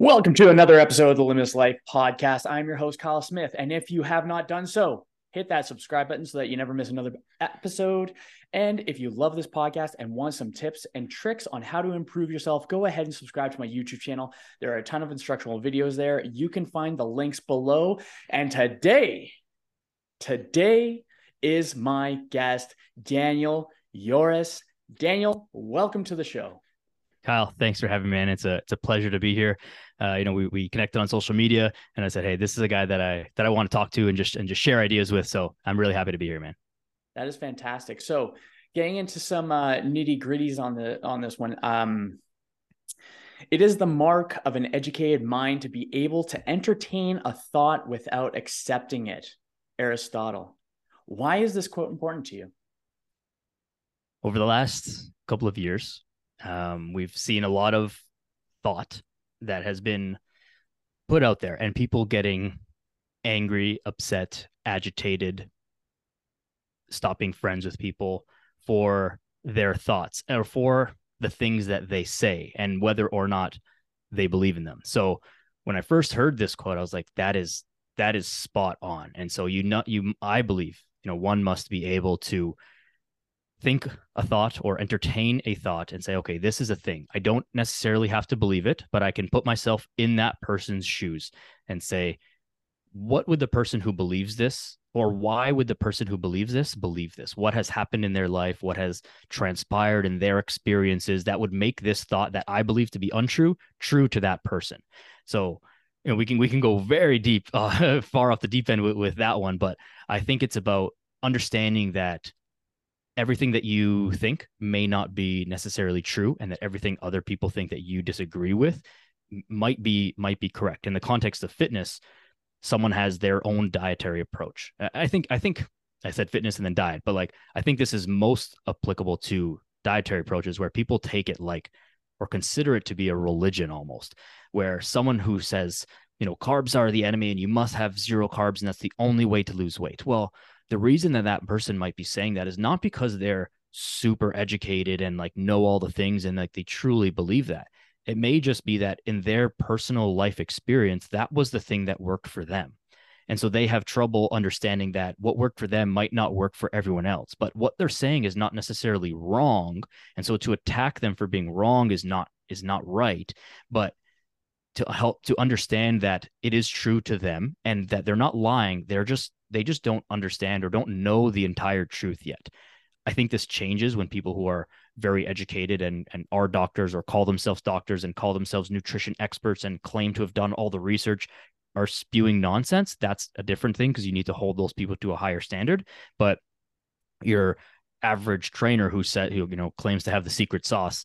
Welcome to another episode of the Limitless Life podcast. I'm your host, Kyle Smith. And if you have not done so, hit that subscribe button so that you never miss another episode. And if you love this podcast and want some tips and tricks on how to improve yourself, go ahead and subscribe to my YouTube channel. There are a ton of instructional videos there. You can find the links below. And today, today is my guest, Daniel Yores. Daniel, welcome to the show. Kyle, thanks for having me, man. It's a it's a pleasure to be here. Uh, you know, we we connected on social media, and I said, hey, this is a guy that I that I want to talk to and just and just share ideas with. So I'm really happy to be here, man. That is fantastic. So getting into some uh, nitty gritties on the on this one. Um, it is the mark of an educated mind to be able to entertain a thought without accepting it. Aristotle. Why is this quote important to you? Over the last couple of years, um, we've seen a lot of thought that has been put out there and people getting angry, upset, agitated, stopping friends with people for their thoughts or for the things that they say and whether or not they believe in them. So when I first heard this quote, I was like, that is that is spot on. And so you know you I believe, you know, one must be able to think a thought or entertain a thought and say, okay, this is a thing. I don't necessarily have to believe it, but I can put myself in that person's shoes and say, what would the person who believes this, or why would the person who believes this believe this? What has happened in their life? What has transpired in their experiences that would make this thought that I believe to be untrue true to that person? So, you know, we can we can go very deep, uh, far off the deep end with, with that one, but I think it's about understanding that everything that you think may not be necessarily true and that everything other people think that you disagree with might be might be correct. In the context of fitness someone has their own dietary approach. I think i think i said fitness and then diet but like i think this is most applicable to dietary approaches where people take it like or consider it to be a religion almost where someone who says you know carbs are the enemy and you must have zero carbs and that's the only way to lose weight. Well the reason that that person might be saying that is not because they're super educated and like know all the things and like they truly believe that. It may just be that in their personal life experience, that was the thing that worked for them. And so they have trouble understanding that what worked for them might not work for everyone else. But what they're saying is not necessarily wrong. And so to attack them for being wrong is not is not right. But to help to understand that it is true to them and that they're not lying, they're just they just don't understand or don't know the entire truth yet. I think this changes when people who are very educated and, and are doctors or call themselves doctors and call themselves nutrition experts and claim to have done all the research are spewing nonsense. That's a different thing because you need to hold those people to a higher standard. But your average trainer who said who you know claims to have the secret sauce,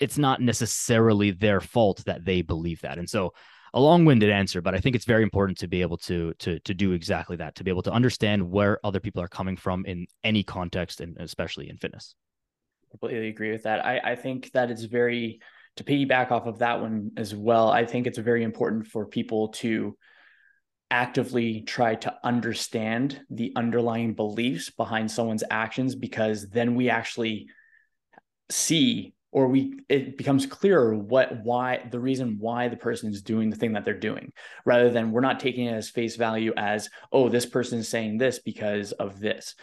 it's not necessarily their fault that they believe that. And so a long-winded answer, but I think it's very important to be able to to to do exactly that, to be able to understand where other people are coming from in any context, and especially in fitness. Completely agree with that. I I think that it's very to piggyback off of that one as well. I think it's very important for people to actively try to understand the underlying beliefs behind someone's actions because then we actually see or we it becomes clearer what why the reason why the person is doing the thing that they're doing rather than we're not taking it as face value as oh this person is saying this because of this.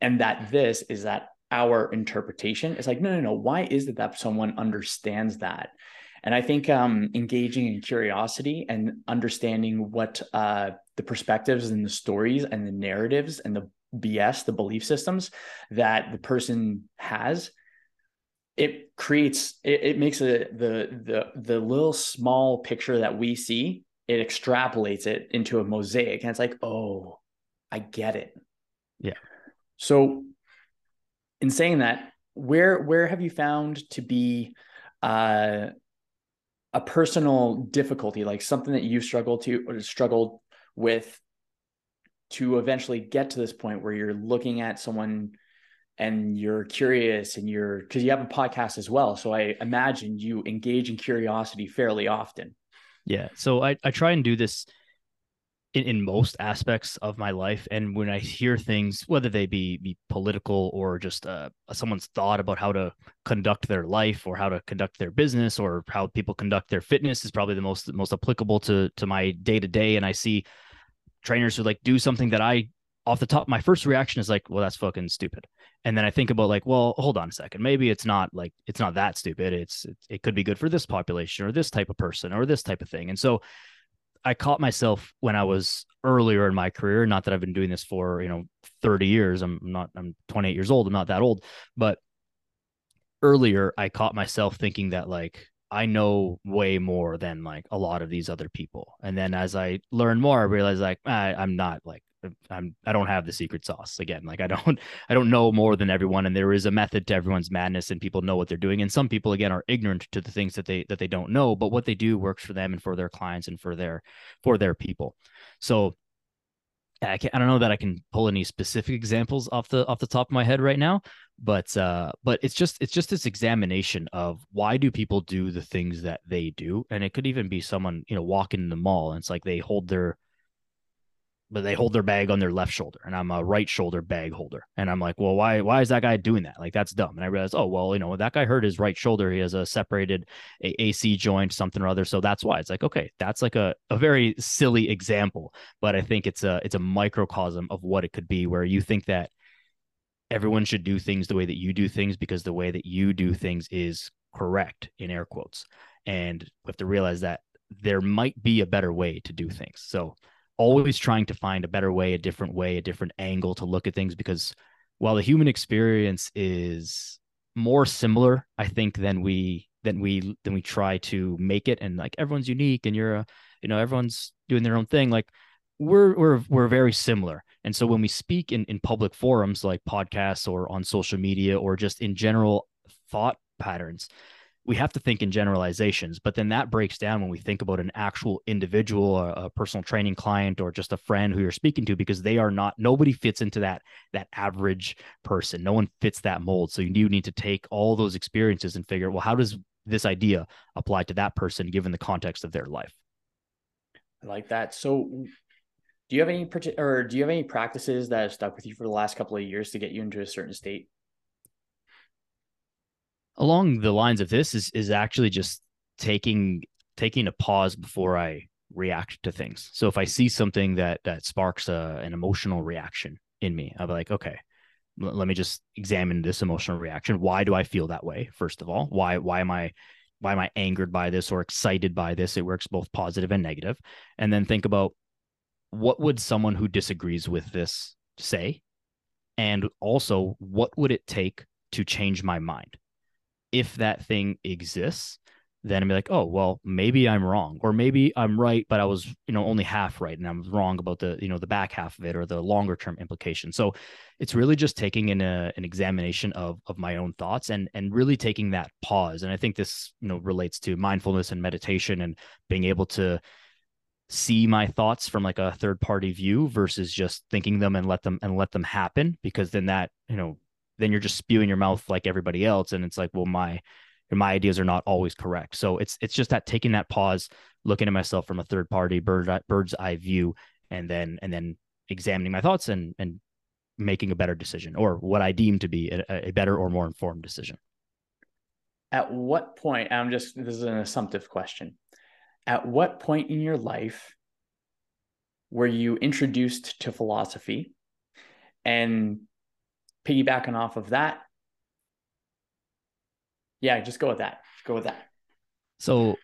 And that this is that our interpretation. It's like no no no. Why is it that someone understands that? And i think um, engaging in curiosity and understanding what uh, the perspectives and the stories and the narratives and the bs the belief systems that the person has it creates it, it makes a, the the the little small picture that we see it extrapolates it into a mosaic and it's like oh i get it. Yeah. So in saying that where where have you found to be uh, a personal difficulty like something that you struggled to or struggled with to eventually get to this point where you're looking at someone and you're curious and you're because you have a podcast as well. So I imagine you engage in curiosity fairly often. Yeah. So I, I try and do this in, in most aspects of my life. And when I hear things, whether they be, be political or just uh, someone's thought about how to conduct their life or how to conduct their business or how people conduct their fitness is probably the most most applicable to to my day to day. And I see trainers who like do something that I off the top, my first reaction is like, well, that's fucking stupid. And then I think about like, well, hold on a second. Maybe it's not like it's not that stupid. It's it, it could be good for this population or this type of person or this type of thing. And so I caught myself when I was earlier in my career. Not that I've been doing this for you know 30 years. I'm not. I'm 28 years old. I'm not that old. But earlier, I caught myself thinking that like I know way more than like a lot of these other people. And then as I learned more, I realized like I, I'm not like I'm I don't have the secret sauce again. Like I don't I don't know more than everyone, and there is a method to everyone's madness, and people know what they're doing. And some people again are ignorant to the things that they that they don't know, but what they do works for them and for their clients and for their for their people. So I can I don't know that I can pull any specific examples off the off the top of my head right now, but uh, but it's just it's just this examination of why do people do the things that they do, and it could even be someone you know walking in the mall, and it's like they hold their but they hold their bag on their left shoulder and I'm a right shoulder bag holder. And I'm like, well, why why is that guy doing that? Like that's dumb. And I realized, oh well, you know, that guy hurt his right shoulder. He has a separated AC joint, something or other. So that's why it's like, okay, that's like a, a very silly example. But I think it's a it's a microcosm of what it could be where you think that everyone should do things the way that you do things because the way that you do things is correct in air quotes. And we have to realize that there might be a better way to do things. So always trying to find a better way, a different way, a different angle to look at things because while the human experience is more similar, I think than we than we than we try to make it and like everyone's unique and you're a you know everyone's doing their own thing like we're we're we're very similar. And so when we speak in in public forums like podcasts or on social media or just in general thought patterns we have to think in generalizations, but then that breaks down when we think about an actual individual, a, personal training client, or just a friend who you're speaking to, because they are not nobody fits into that that average person. No one fits that mold. So you do need to take all those experiences and figure, well, how does this idea apply to that person given the context of their life? I like that. So do you have any or do you have any practices that have stuck with you for the last couple of years to get you into a certain state? Along the lines of this is is actually just taking taking a pause before I react to things. So if I see something that that sparks a, an emotional reaction in me, I'll be like, okay, l- let me just examine this emotional reaction. Why do I feel that way? First of all, why why am I why am I angered by this or excited by this? It works both positive and negative. And then think about what would someone who disagrees with this say? And also, what would it take to change my mind? If that thing exists, then I'm like, oh, well, maybe I'm wrong, or maybe I'm right, but I was, you know, only half right, and I'm wrong about the, you know, the back half of it or the longer term implication. So it's really just taking in a, an examination of of my own thoughts and and really taking that pause. And I think this, you know, relates to mindfulness and meditation and being able to see my thoughts from like a third party view versus just thinking them and let them and let them happen because then that you know then you're just spewing your mouth like everybody else and it's like well my my ideas are not always correct. So it's it's just that taking that pause looking at myself from a third party bird bird's eye view and then and then examining my thoughts and and making a better decision or what i deem to be a, a better or more informed decision. At what point i'm just this is an assumptive question. At what point in your life were you introduced to philosophy? And piggybacking off of that, yeah, just go with that. Go with that. So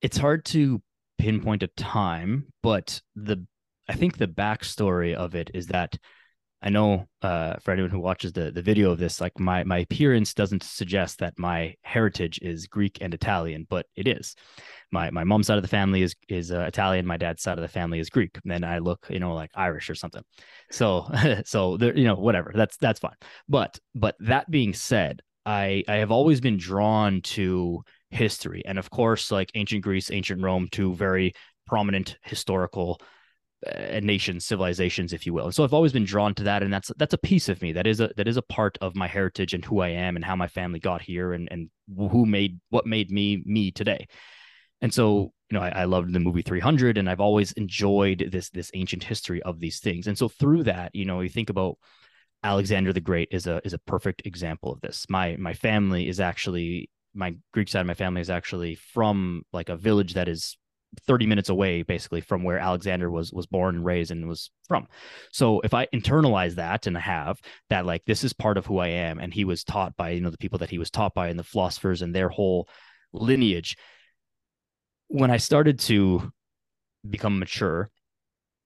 it's hard to pinpoint a time, but the I think the backstory of it is that I know uh, for anyone who watches the the video of this, like my my appearance doesn't suggest that my heritage is Greek and Italian, but it is. My my mom's side of the family is is uh, Italian. My dad's side of the family is Greek. And then I look, you know, like Irish or something. So so there, you know, whatever. That's that's fine. But but that being said, I I have always been drawn to history, and of course, like ancient Greece, ancient Rome, two very prominent historical nations, civilizations, if you will. And so I've always been drawn to that, and that's that's a piece of me that is a that is a part of my heritage and who I am and how my family got here and and who made what made me me today. And so you know, I, I loved the movie 300 and I've always enjoyed this, this ancient history of these things. And so through that, you know, you think about Alexander the Great is a, is a perfect example of this. My, my family is actually, my Greek side of my family is actually from like a village that is 30 minutes away basically from where Alexander was was born and raised and was from. So if I internalize that and I have that like this is part of who I am and he was taught by you know the people that he was taught by and the philosophers and their whole lineage when I started to become mature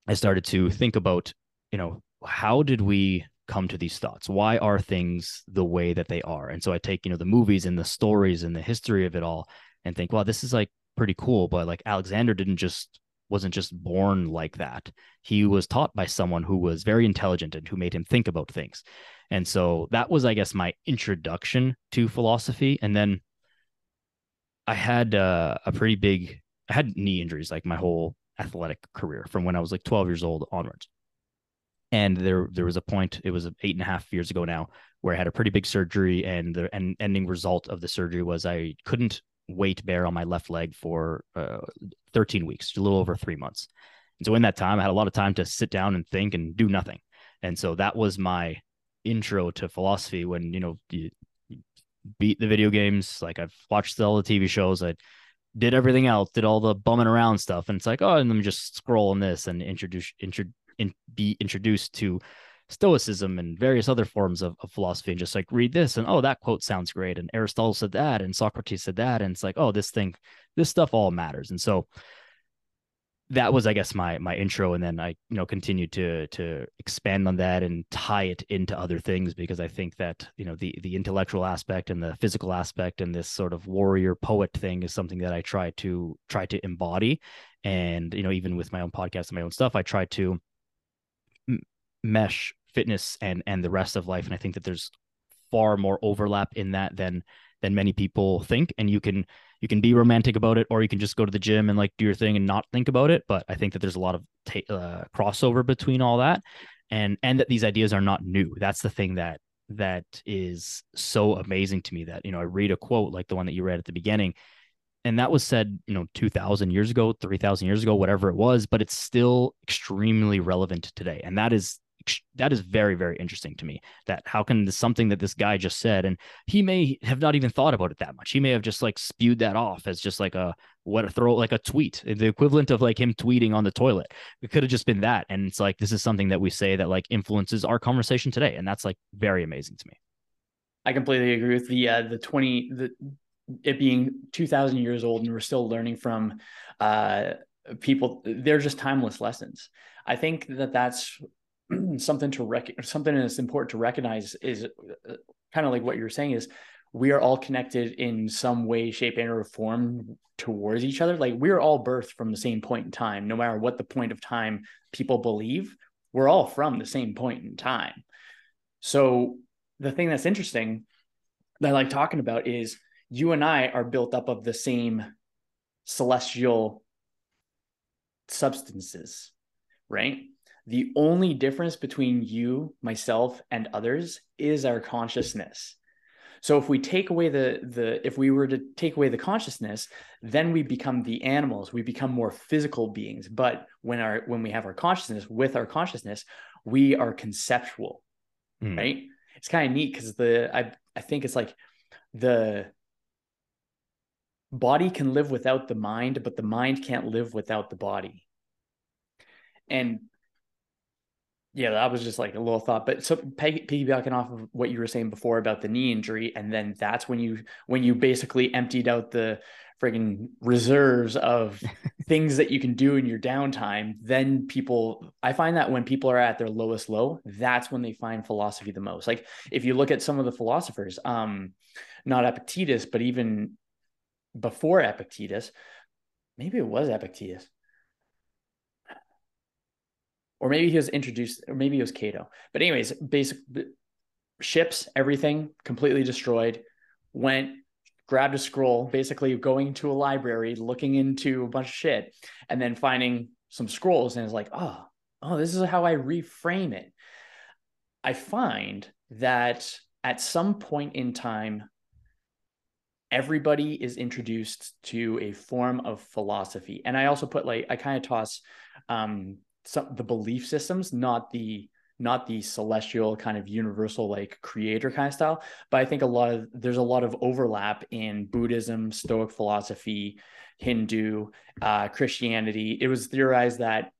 I started to think about you know how did we come to these thoughts why are things the way that they are and so I take you know the movies and the stories and the history of it all and think well this is like pretty cool. But like Alexander didn't just wasn't just born like that. He was taught by someone who was very intelligent and who made him think about things. And so that was, I guess, my introduction to philosophy. And then I had uh, a pretty big, I had knee injuries like my whole athletic career from when I was like 12 years old onwards. And there, there was a point. It was eight and a half years ago now, where I had a pretty big surgery, and the and ending result of the surgery was I couldn't weight bear on my left leg for uh, 13 weeks, a little over three months. And so in that time, I had a lot of time to sit down and think and do nothing. And so that was my intro to philosophy when, you know, you, beat the video games. Like I've watched all the TV shows. I did everything else, did all the bumming around stuff. And it's like, oh, and let me just scroll on this and introduce, intro, in, be introduced to stoicism and various other forms of, of, philosophy and just like read this and oh that quote sounds great and aristotle said that and socrates said that and it's like oh this thing this stuff all matters and so that was i guess my my intro and then i you know continued to to expand on that and tie it into other things because i think that you know the the intellectual aspect and the physical aspect and this sort of warrior poet thing is something that i try to try to embody. And you know even with my own podcast and my own stuff i try to mesh fitness and and the rest of life. And i think that there's far more overlap in that than than many people think. And you can you can be romantic about it or you can just go to the gym and like do your thing and not think about it. But i think that there's a lot of uh, crossover between all that and and that these ideas are not new. That's the thing that that is so amazing to me that you know i read a quote like the one that you read at the beginning and that was said you know 2000 years ago 3000 years ago whatever it was but it's still extremely relevant today. And that is that is very very interesting to me that how can this, something that this guy just said and he may have not even thought about it that much. He may have just like spewed that off as just like a what a throw like a tweet the equivalent of like him tweeting on the toilet. It could have just been that and it's like this is something that we say that like influences our conversation today and that's like very amazing to me. I completely agree with the uh the 20 the it being 2000 years old and we're still learning from uh people they're just timeless lessons. I think that that's something to rec- something that's important to recognize is uh, kind of like what you're saying is we are all connected in some way shape and or form towards each other. Like we're all birthed from the same point in time. No matter what the point of time people believe we're all from the same point in time. So the thing that's interesting that i like talking about is you and i are built up of the same celestial substances right the only difference between you, myself, and others is our consciousness. So if we take away the the if we were to take away the consciousness, then we become the animals. We become more physical beings. But when our when we have our consciousness with our consciousness, we are conceptual. Mm. Right? It's kind of neat because the I I think it's like the body can live without the mind, but the mind can't live without the body. And yeah, that was just like a little thought. But so piggybacking off of what you were saying before about the knee injury, and then that's when you when you basically emptied out the frigging reserves of things that you can do in your downtime. Then people, I find that when people are at their lowest low, that's when they find philosophy the most. Like if you look at some of the philosophers, um, not Epictetus, but even before Epictetus, maybe it was Epictetus or maybe he was introduced, or maybe it was Cato. But anyways, basic ships, everything completely destroyed. Went, grabbed a scroll, basically going to a library, looking into a bunch of shit, and then finding some scrolls, and it's like, oh, oh, this is how I reframe it. I find that at some point in time, everybody is introduced to a form of philosophy. And I also put like I kind of toss um some the belief systems, not the not the celestial kind of universal like creator kind of style. But i think a lot of there's a lot of overlap in buddhism stoic philosophy hindu uh, christianity. It was theorized that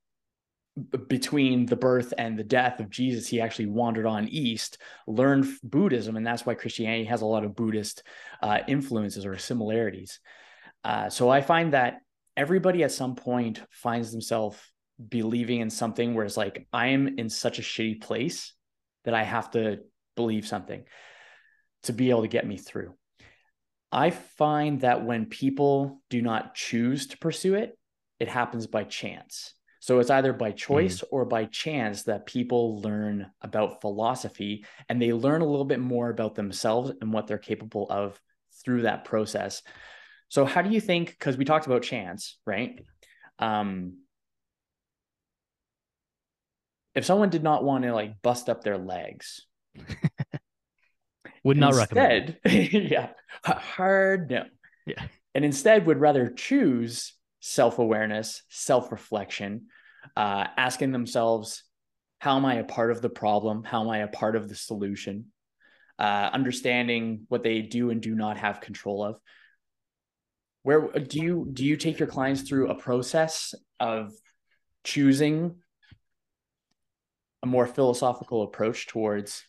between the birth and the death of jesus he actually wandered on east learned buddhism and that's why christianity has a lot of buddhist uh, influences or similarities. Uh, so i find that everybody at some point finds themselves believing in something where it's like I'm in such a shitty place that I have to believe something to be able to get me through. I find that when people do not choose to pursue it, it happens by chance. So it's either by choice mm. or by chance that people learn about philosophy and they learn a little bit more about themselves and what they're capable of through that process. So how do you think because we talked about chance, right? Um, if someone did not want to like bust up their legs, would not instead, recommend. yeah, hard no. Yeah, and instead would rather choose self awareness, self reflection, uh, asking themselves, "How am I a part of the problem? How am I a part of the solution?" Uh, understanding what they do and do not have control of. Where do you do you take your clients through a process of choosing a more philosophical approach towards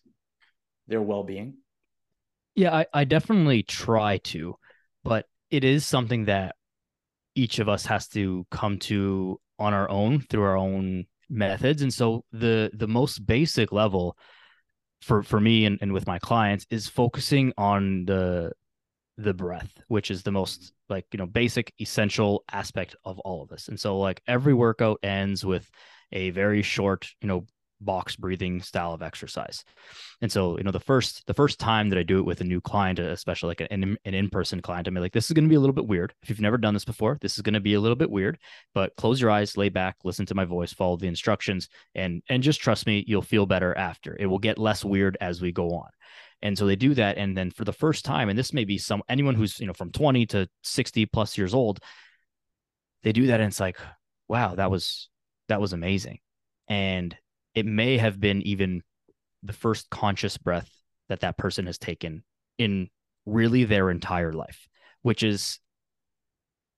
their well-being? Yeah I, I definitely try to but it is something that each of us has to come to on our own through our own methods. And so the the most basic level for for me and, and with my clients is focusing on the the breath which is the most like you know basic essential aspect of all of this and so like every workout ends with a very short you know box breathing style of exercise. And so, you know, the first the first time that I do it with a new client, especially like an, an in-person client, I'm like, this is going to be a little bit weird. If you've never done this before, this is going to be a little bit weird, but close your eyes, lay back, listen to my voice, follow the instructions, and and just trust me, you'll feel better after. It will get less weird as we go on. And so they do that. And then for the first time, and this may be some anyone who's, you know, from 20 to 60 plus years old, they do that and it's like, wow, that was that was amazing. And it may have been even the first conscious breath that that person has taken in really their entire life which is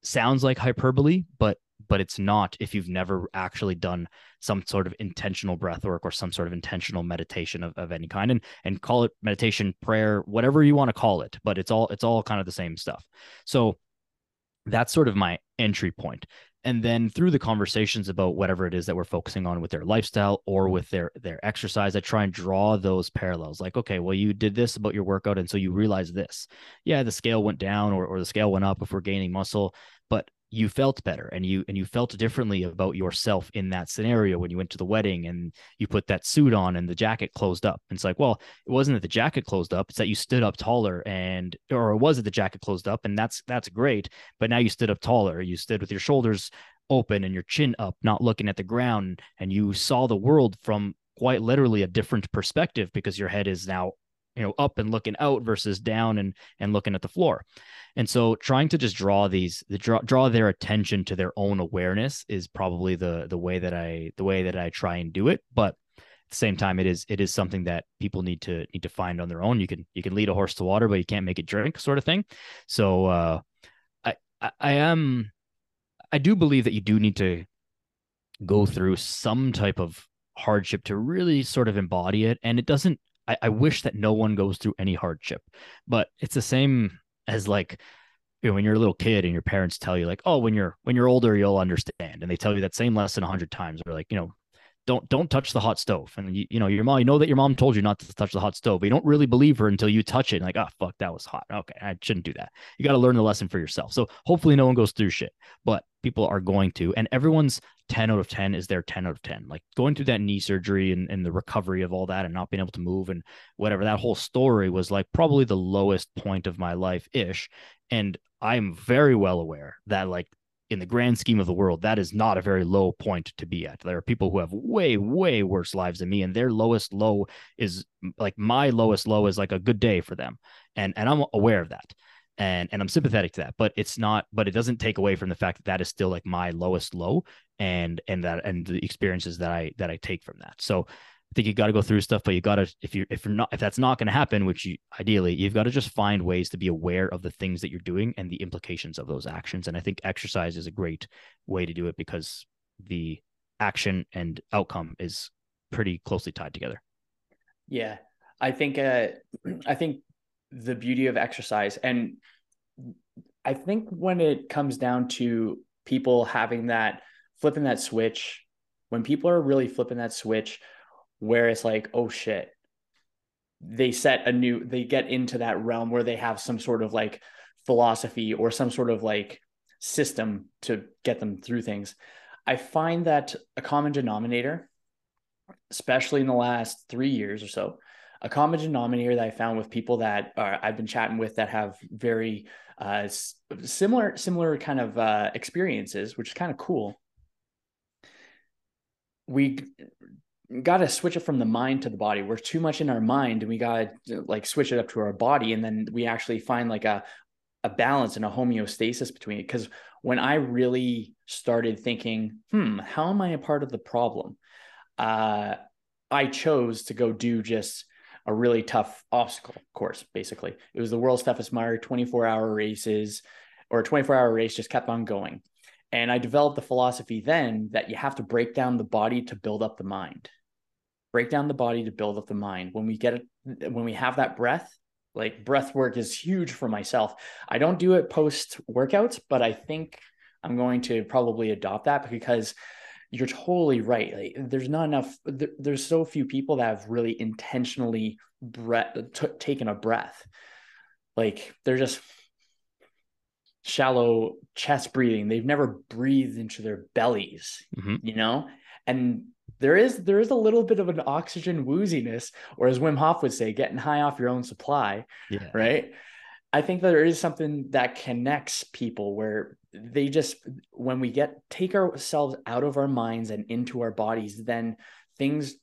sounds like hyperbole but but it's not if you've never actually done some sort of intentional breath work or some sort of intentional meditation of, of any kind. And and call it meditation prayer whatever you want to call it but it's all it's all kind of the same stuff. So that's sort of my entry point and then through the conversations about whatever it is that we're focusing on with their lifestyle or mm-hmm. with their their exercise i try and draw those parallels like okay well you did this about your workout and so you realize this. Yeah the scale went down or, or the scale went up if we're gaining muscle you felt better and you and you felt differently about yourself in that scenario when you went to the wedding and you put that suit on and the jacket closed up. And it's like, well, it wasn't that the jacket closed up, it's that you stood up taller and or it was that the jacket closed up and that's that's great, but now you stood up taller. You stood with your shoulders open and your chin up, not looking at the ground and you saw the world from quite literally a different perspective because your head is now you know up and looking out versus down and and looking at the floor. And so trying to just draw these the draw, draw their attention to their own awareness is probably the the way that i the way that i try and do it. But at the same time it is it is something that people need to need to find on their own. You can you can lead a horse to water but you can't make it drink sort of thing. So uh i i, I am i do believe that you do need to go through some type of hardship to really sort of embody it. And it doesn't I, I wish that no one goes through any hardship, but it's the same as like you know, when you're a little kid and your parents tell you like, oh, when you're when you're older, you'll understand, and they tell you that same lesson a hundred times. Or like, you know, don't don't touch the hot stove, and you, you know your mom, you know that your mom told you not to touch the hot stove, but you don't really believe her until you touch it. And like, oh fuck, that was hot. Okay, I shouldn't do that. You got to learn the lesson for yourself. So hopefully, no one goes through shit, but people are going to, and everyone's 10 out of 10 is their 10 out of 10. Like going through that knee surgery and, and the recovery of all that and not being able to move and whatever, that whole story was like probably the lowest point of my life ish. And I'm very well aware that, like, in the grand scheme of the world, that is not a very low point to be at. There are people who have way, way worse lives than me, and their lowest low is like my lowest low is like a good day for them. And and I'm aware of that. and and I'm sympathetic to that, but it's not. But it doesn't take away from the fact that that is still like my lowest low, and and that and the experiences that I that I take from that. So I think you got to go through stuff, but you got to if you if you're not if that's not going to happen, which you ideally you've got to just find ways to be aware of the things that you're doing and the implications of those actions. And I think exercise is a great way to do it because the action and outcome is pretty closely tied together. Yeah, I think uh, I think the beauty of exercise. And I think when it comes down to people having that flipping that switch, when people are really flipping that switch, where it's like, oh shit, they set a new, they get into that realm where they have some sort of like philosophy or some sort of like system to get them through things. I find that a common denominator, especially in the last three years or so, a common denominator that I found with people that I've been chatting with that have very uh, similar similar kind of uh, experiences, which is kind of cool. We got to switch it from the mind to the body. We're too much in our mind, and we got to like switch it up to our body, and then we actually find like a a balance and a homeostasis between it. Because when I really started thinking, hmm, how am I a part of the problem? Uh, I chose to go do just a really tough obstacle course, basically. It was the world's toughest mile, 24 hour races, or a 24 hour race just kept on going. And I developed the philosophy then that you have to break down the body to build up the mind. Break down the body to build up the mind. When we get it, when we have that breath, like breath work is huge for myself. I don't do it post workouts, but I think I'm going to probably adopt that because you're totally right. Like, there's not enough. There, there's so few people that have really intentionally breath t- taken a breath. Like they're just shallow chest breathing. They've never breathed into their bellies, mm-hmm. you know. And there is there is a little bit of an oxygen wooziness, or as Wim Hof would say, getting high off your own supply. Yeah. Right. I think that there is something that connects people where they just when we get take ourselves out of our minds and into our bodies then things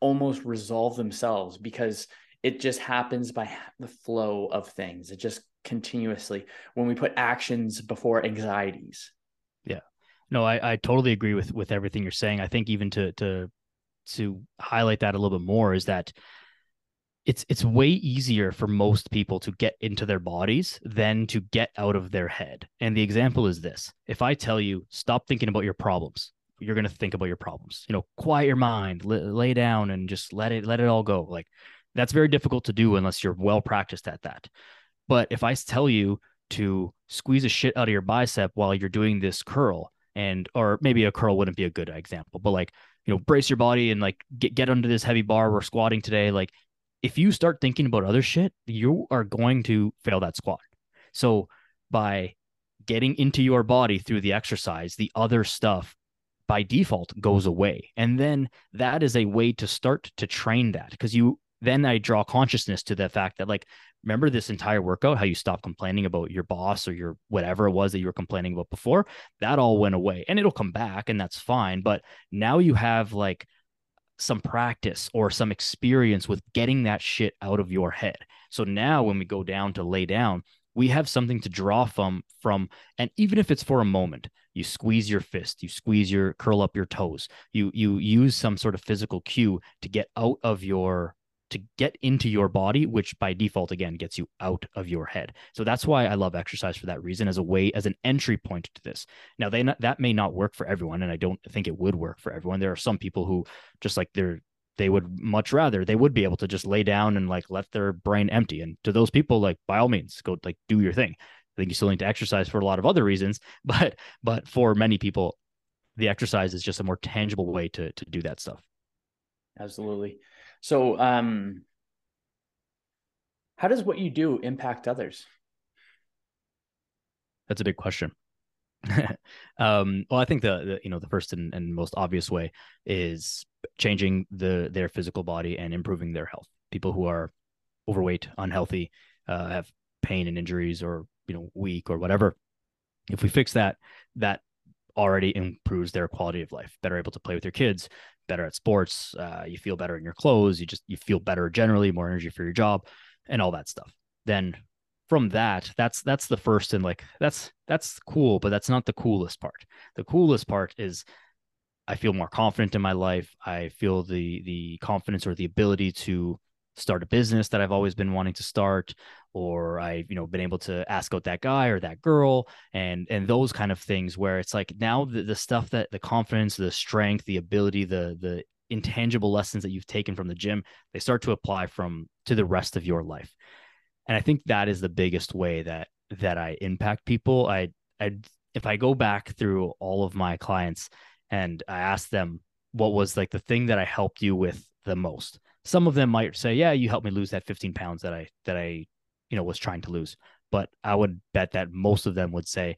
almost resolve themselves because it just happens by the flow of things it just continuously when we put actions before anxieties no i, I totally agree with with everything you're saying i think even to to to highlight that a little bit more is that it's it's way easier for most people to get into their bodies than to get out of their head. And the example is this. If I tell you stop thinking about your problems, you're going to think about your problems. You know, quiet your mind, lay down and just let it let it all go. Like that's very difficult to do unless you're well practiced at that. But if I tell you to squeeze a shit out of your bicep while you're doing this curl and or maybe a curl wouldn't be a good example, but like you know, brace your body and like get get under this heavy bar we're squatting today. Like if you start thinking about other shit, you are going to fail that squat. So by getting into your body through the exercise, the other stuff by default goes away. And then that is a way to start to train that because you then I draw consciousness to the fact that like remember this entire workout how you stopped complaining about your boss or your whatever it was that you were complaining about before that all went away and it'll come back and that's fine but now you have like some practice or some experience with getting that shit out of your head. So now when we go down to lay down, we have something to draw from from and even if it's for a moment, you squeeze your fist, you squeeze your curl up your toes, you you use some sort of physical cue to get out of your to get into your body, which by default again gets you out of your head. So that's why I love exercise for that reason, as a way, as an entry point to this. Now, they not, that may not work for everyone, and I don't think it would work for everyone. There are some people who just like they're they would much rather they would be able to just lay down and like let their brain empty. And to those people, like by all means, go like do your thing. I think you still need to exercise for a lot of other reasons, but but for many people, the exercise is just a more tangible way to to do that stuff. Absolutely. So, um, how does what you do impact others? That's a big question. um, well, I think the, the, you know the first and, and most obvious way is changing the their physical body and improving their health. People who are overweight, unhealthy, uh, have pain and injuries, or you know weak or whatever. If we fix that, that already improves their quality of life. Better able to play with your kids, better at sports, uh, you feel better in your clothes, you just you feel better generally, more energy for your job, and all that stuff. Then from that, that's that's the first and like that's that's cool, but that's not the coolest part. The coolest part is I feel more confident in my life. I feel the the confidence or the ability to start a business that I've always been wanting to start, or I've you know been able to ask out that guy or that girl, and and those kind of things where it's like now the, the stuff that the confidence, the strength, the ability, the the intangible lessons that you've taken from the gym, they start to apply from to the rest of your life. And i think that is the biggest way that that i impact people. I i if i go back through all of my clients and i ask them what was like the thing that i helped you with the most some of them might say yeah you helped me lose that 15 pounds that i that i you know was trying to lose but i would bet that most of them would say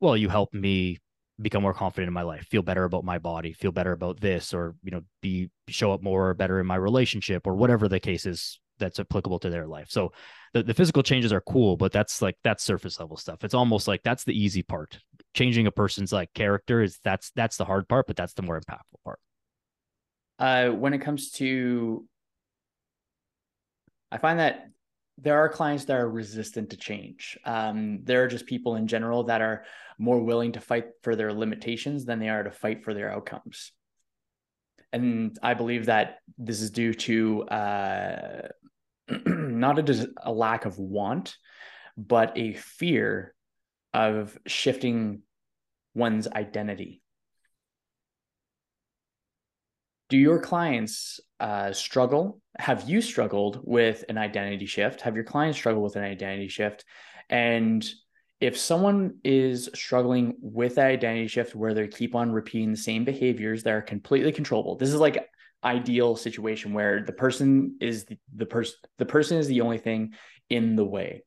well you helped me become more confident in my life feel better about my body feel better about this or you know be show up more better in my relationship or whatever the case is that's applicable to their life. So the, the physical changes are cool, but that's like that's surface level stuff. It's almost like that's the easy part. Changing a person's like character is that's that's the hard part, but that's the more impactful part. Uh, when it comes to, I find that there are clients that are resistant to change. Um, there are just people in general that are more willing to fight for their limitations than they are to fight for their outcomes. And I believe that this is due to uh, not a, a lack of want, but a fear of shifting one's identity. Do your clients uh, struggle? Have you struggled with an identity shift? Have your clients struggled with an identity shift? And if someone is struggling with that identity shift where they keep on repeating the same behaviors that are completely controllable, this is like ideal situation where the person is the, the person the person is the only thing in the way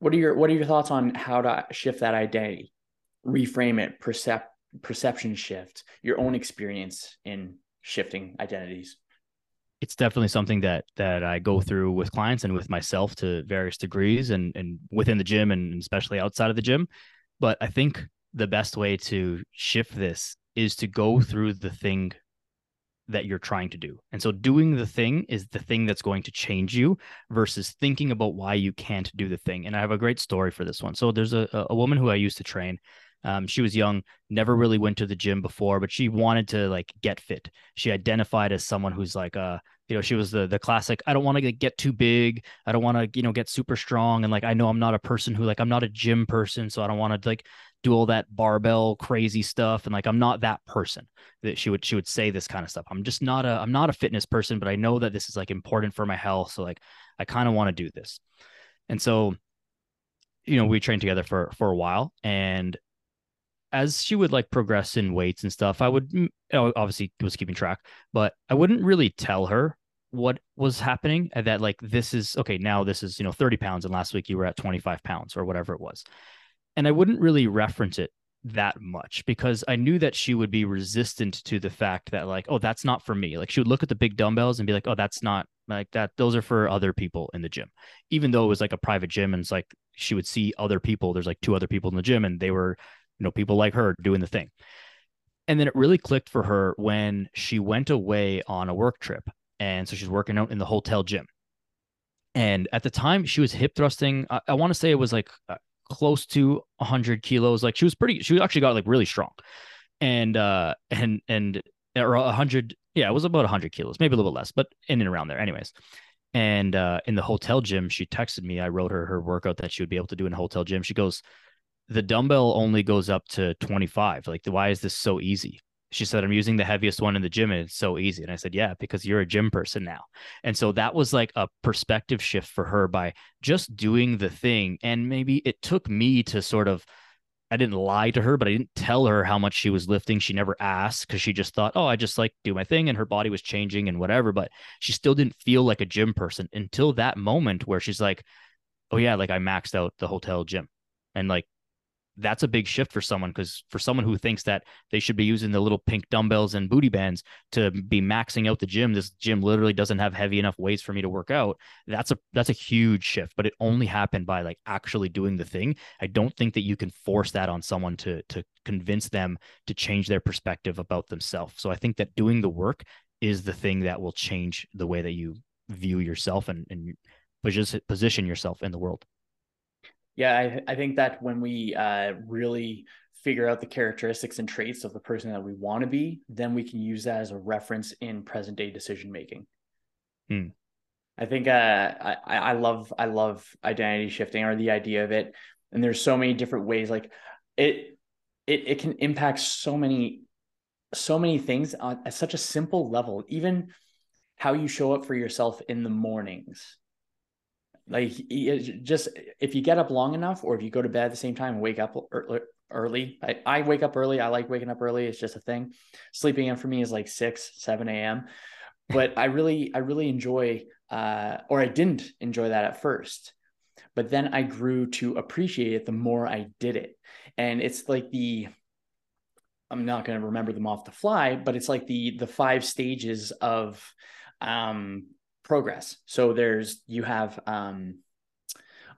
what are your what are your thoughts on how to shift that identity reframe it percep- perception shift your own experience in shifting identities it's definitely something that that I go through with clients and with myself to various degrees and and within the gym and especially outside of the gym but I think the best way to shift this is to go through the thing that you're trying to do. And so doing the thing is the thing that's going to change you versus thinking about why you can't do the thing. And I have a great story for this one. So there's a, a woman who I used to train. Um, she was young, never really went to the gym before, but she wanted to like get fit. She identified as someone who's like, uh, you know, she was the the classic. I don't want to get too big. I don't want to, you know, get super strong. And like, I know I'm not a person who like I'm not a gym person, so I don't want to like do all that barbell crazy stuff and like I'm not that person that she would she would say this kind of stuff. I'm just not a I'm not a fitness person, but I know that this is like important for my health, so like I kind of want to do this. And so you know, we trained together for for a while and as she would like progress in weights and stuff, I mm-hmm. would mm, obviously was keeping track, but I mm-hmm. wouldn't really tell her what was happening and that like this is okay now this is you know 30 pounds and last week you were at 25 pounds or whatever it was and I wouldn't really reference it that much because I knew that she would be resistant to the fact that like, oh, that's not for me. Like she would look at the big dumbbells and be like, oh, that's not like that. Those are for other people in the gym, even though it was like a private gym and it's like she would see other people. There's like two other people in the gym and they were, know, people like her doing the thing. And then it really clicked for her when she went away on a work trip. And so she's working out in the hotel gym. And at the time, she was hip thrusting. I, I want to say it was like uh, close to 100 kilos. Like she was pretty, she actually got like really strong, and uh and and or 100, yeah, it was about 100 kilos, maybe a little bit less, but in and around there, anyways. And uh, in the hotel gym, she texted me. I wrote her her workout that she would be able to do in a hotel gym. She goes, the dumbbell only goes up to 25. Like, why is this so easy? she said, I'm using the heaviest one in the gym and it's so easy. And I said, Yeah, because you're a gym person now. And so that was like a perspective shift for her by just doing the thing. And maybe it took me to sort of, I didn't lie to her, but I didn't tell her how much she was lifting. She never asked because she just thought, Oh, I just like do my thing. And her body was changing and whatever. But she still didn't feel like a gym person until that moment where she's like, Oh, yeah, like I maxed out the hotel gym. And like that's a big shift for someone because for someone who thinks that they should be using the little pink dumbbells and booty bands to be maxing out the gym this gym literally doesn't have heavy enough weights for me to work out that's a that's a huge shift but it only happened by like actually doing the thing i don't think that you can force that on someone to to convince them to change their perspective about themselves so i think that doing the work is the thing that will change the way that you view yourself and, and position position yourself in the world. Yeah, I, I think that when we uh, really figure out the characteristics and traits of the person that we want to be, then we can use that as a reference in present day decision making. Hmm. I think uh, I I love I love identity shifting or the idea of it, and there's so many different ways. Like it it it can impact so many so many things on, at such a simple level. Even how you show up for yourself in the mornings. Like just if you get up long enough, or if you go to bed at the same time and wake up early. I, I wake up early. I like waking up early. It's just a thing. Sleeping in for me is like six, seven a.m. But I really, I really enjoy, uh, or I didn't enjoy that at first. But then I grew to appreciate it the more I did it. And it's like the, I'm not going to remember them off the fly, but it's like the the five stages of um, progress. So there's you have um,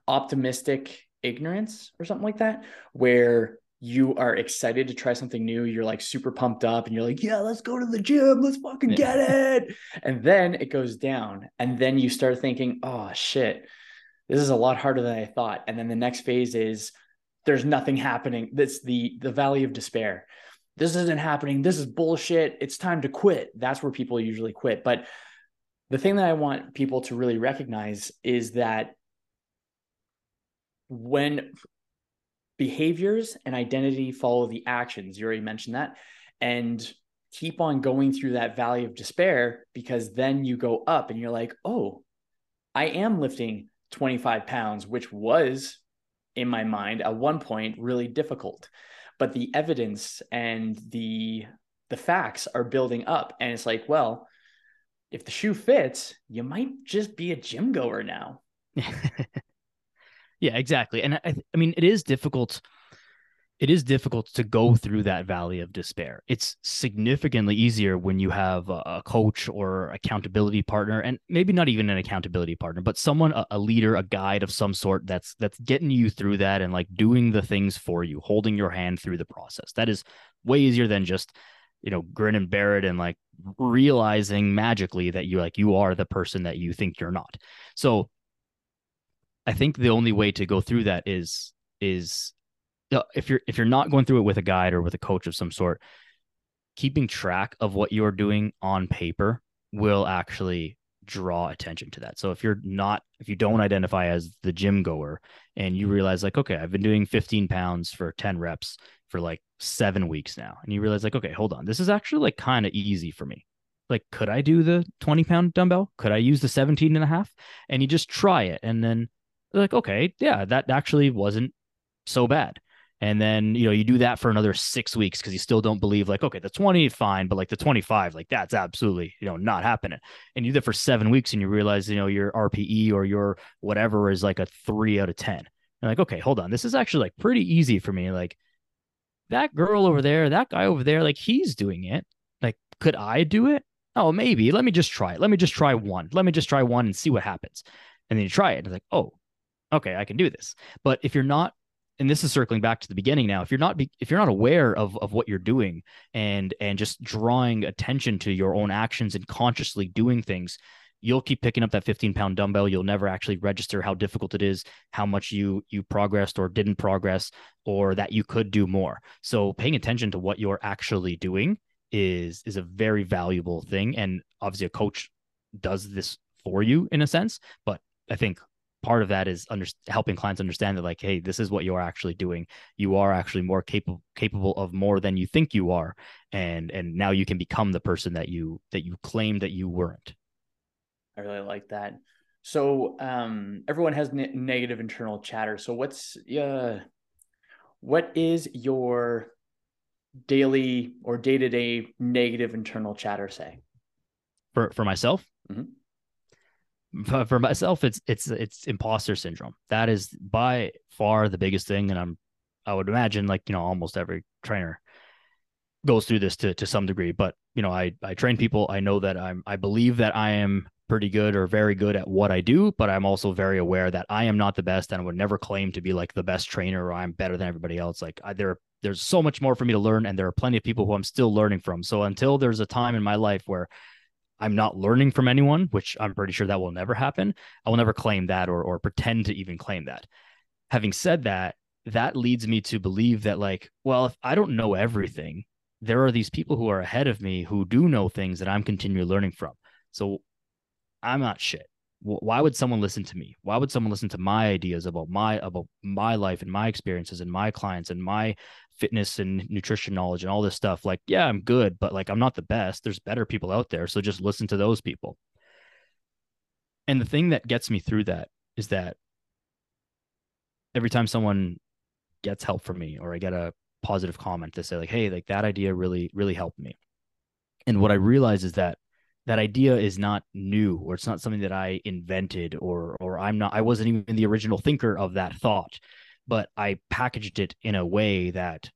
optimistic ignorance or something like that, where you are excited to try something new. You're like super pumped up and you're like, yeah, let's go to the gym. Let's fucking get it. and then it goes down. And then you start thinking, oh shit, this is a lot harder than I thought. And then the next phase is there's nothing happening. That's the the valley of despair. This isn't happening. This is bullshit. It's time to quit. That's where people usually quit. But the thing that I want people to really recognize is that when behaviors and identity follow the actions, you already mentioned that, and keep on going through that valley of despair because then you go up and you're like, oh, I am lifting 25 pounds, which was in my mind at one point really difficult. But the evidence and the the facts are building up. And it's like, well, if the shoe fits, you might just be a gym goer now. Yeah, exactly. And I, I mean, it is difficult. It is difficult to go through that valley of despair. It's significantly easier when you have a, coach or accountability partner, and maybe not even an accountability partner, but someone, a, a leader, a guide of some sort that's that's getting you through that and like doing the things for you, holding your hand through the process. That is way easier than just you know grin and bear it and like realizing magically that you like you are the person that you think you're not. So I think the only way to go through that is is uh, if you're if you're not going through it with a guide or with a coach of some sort, keeping track of what you're doing on paper will actually draw attention to that. So if you're not if you don't identify as the gym goer and you mm-hmm. realize like okay, I've been doing 15 pounds for 10 reps for like 7 weeks now and you realize like okay, hold on. This is actually like kind of easy for me like could i do the 20 pound dumbbell could i use the 17 and a half and you just try it and then like, okay, yeah, that actually wasn't so bad. And then, you know, you do that for another six weeks because you still don't believe, like, okay, the 20, fine, but like the 25, like that's absolutely, you know, not happening. And you do that for seven weeks and you realize, you know, your RPE or your whatever is like a three out of 10. And like, okay, hold on. This is actually like pretty easy for me. Like, that girl over there, that guy over there, like he's doing it. Like, could I do it? Oh, maybe. Let me just try it. Let me just try one. Let me just try one and see what happens. And then you try it. And it's like, oh, okay, I can do this. But if you're not, and this is circling back to the beginning now, if you're not, if you're not aware of of what you're doing and and just drawing attention to your own actions and consciously doing things, you'll keep picking up that 15 pound dumbbell. You'll never actually register how difficult it is, how much you you progressed or didn't progress, or that you could do more. So paying attention to what you're actually doing is is a very valuable thing. And obviously, a coach does this for you in a sense, but I think part of that is under, helping clients understand that like hey this is what you are actually doing you are actually more capable capable of more than you think you are and and now you can become the person that you that you claim that you weren't i really like that so um everyone has ne- negative internal chatter so what's uh what is your daily or day-to-day negative internal chatter say for for myself mm-hmm for myself, it's it's it's imposter syndrome. That is by far the biggest thing, and I'm I would imagine like you know almost every trainer goes through this to to some degree. But you know, I I train people. I know that I'm I believe that I am pretty good or very good at what I do, but I'm also very aware that I am not the best and I would never claim to be like the best trainer or I'm better than everybody else. Like I, there, there's so much more for me to learn, and there are plenty of people who I'm still learning from. So until there's a time in my life where I'm not learning from anyone, which I'm pretty sure that will never happen. I will never claim that or or pretend to even claim that. Having said that, that leads me to believe that like, well, if I don't know everything, there are these people who are ahead of me who do know things that I'm continually learning from. So I'm not shit. Why would someone listen to me? Why would someone listen to my ideas about my about my life and my experiences and my clients and my fitness and nutrition knowledge and all this stuff? Like, yeah, I'm good, but like I'm not the best. There's better people out there, so just listen to those people. And the thing that gets me through that is that every time someone gets help from me or I get a positive comment to say like, hey, like that idea really, really helped me. And what I realize is that that idea is not new or it's not something that I invented or or I'm not I wasn't even the original thinker of that thought, but I packaged it in a way that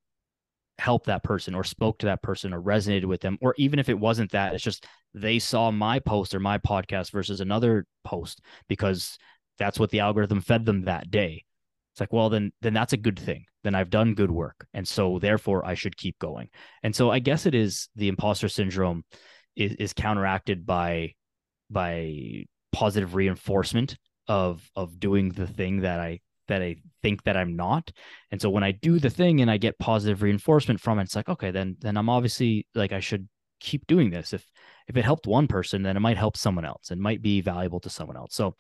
helped that person or spoke to that person or resonated with them or even if it wasn't that it's just they saw my post or my podcast versus another post because that's what the algorithm fed them that day it's like, well, then then that's a good thing. Then I've done good work. And so therefore I should keep going. And so I guess it is the imposter syndrome is, is counteracted by by positive reinforcement of of doing the thing that I that I think that I'm not. And so when I do the thing and I get positive reinforcement from it, it's like, okay, then then I'm obviously like I should keep doing this. If if it helped one person, then it might help someone else and might be valuable to someone else. So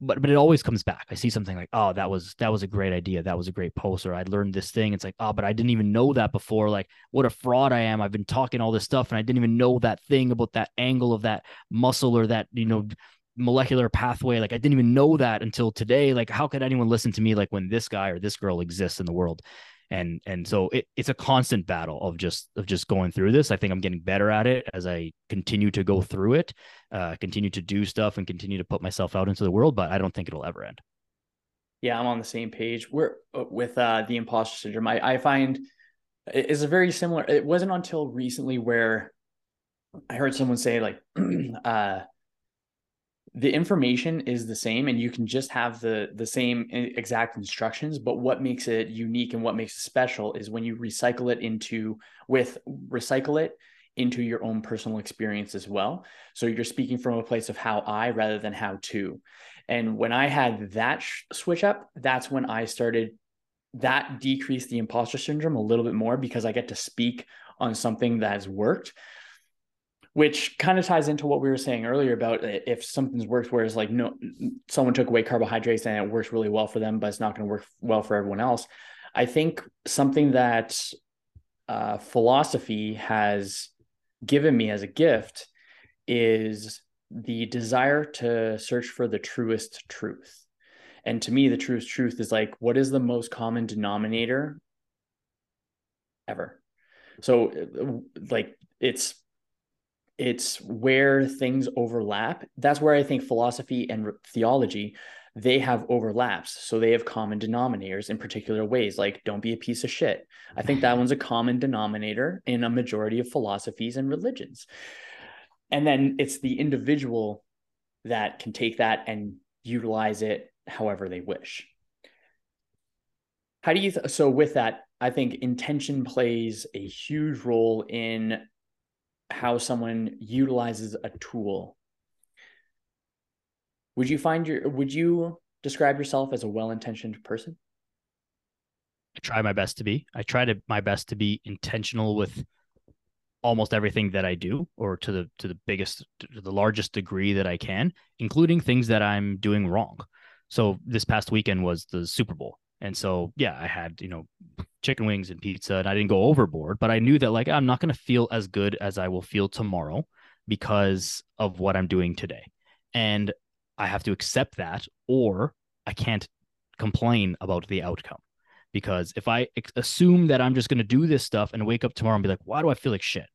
but but it always comes back. I see something like, oh, that was that was a great idea. That was a great post, or I learned this thing. It's like, oh, but I didn't even know that before. Like, what a fraud I am. I've been talking all this stuff and I didn't even know that thing about that angle of that muscle or that, you know, molecular pathway. Like I didn't even know that until today. Like, how could anyone listen to me like when this guy or this girl exists in the world? And and so it, it's a constant battle of just of just going through this. I think i'm getting better at it as i continue to go through it uh, continue to do stuff and continue to put myself out into the world but i don't think it'll ever end. Yeah i'm on the same page. We're uh, with uh, the imposter syndrome I, I find it's a very similar it wasn't until recently where i heard someone say like uh the information is the same and you can just have the the same exact instructions but what makes it unique and what makes it special is when you recycle it into with recycle it into your own personal experience as well. So you're speaking from a place of how i rather than how to. And when i had that sh- switch up that's when i started that decreased the imposter syndrome a little bit more because i get to speak on something that has worked which kind of ties into what we were saying earlier about if something's worked whereas like no someone took away carbohydrates and it works really well for them but it's not going to work well for everyone else. I think something that uh, philosophy has given me as a gift is the desire to search for the truest truth. And to me the truest truth is like what is the most common denominator ever? So like it's it's where things overlap. That's where I think philosophy and theology they have overlaps. So they have common denominators in particular ways, like don't be a piece of shit. I think that mm-hmm. one's a common denominator in a majority of philosophies and religions. And then it's the individual that can take that and utilize it however they wish. How do you, th- so with that, I think intention plays a huge role in how someone utilizes a tool. Would you find your would you describe yourself as a well-intentioned person? I try my best to be. I try to my best to be intentional with almost everything that i do or to the to the biggest to the largest degree that i can including things that i'm doing wrong. So this past weekend was the super bowl and so, yeah, I had, you know, chicken wings and pizza and I didn't go overboard, but I knew that like I'm not going to feel as good as I will feel tomorrow because of what I'm doing today. And I have to accept that or I can't complain about the outcome. Because if I assume that I'm just going to do this stuff and wake up tomorrow and be like, why do I feel like shit?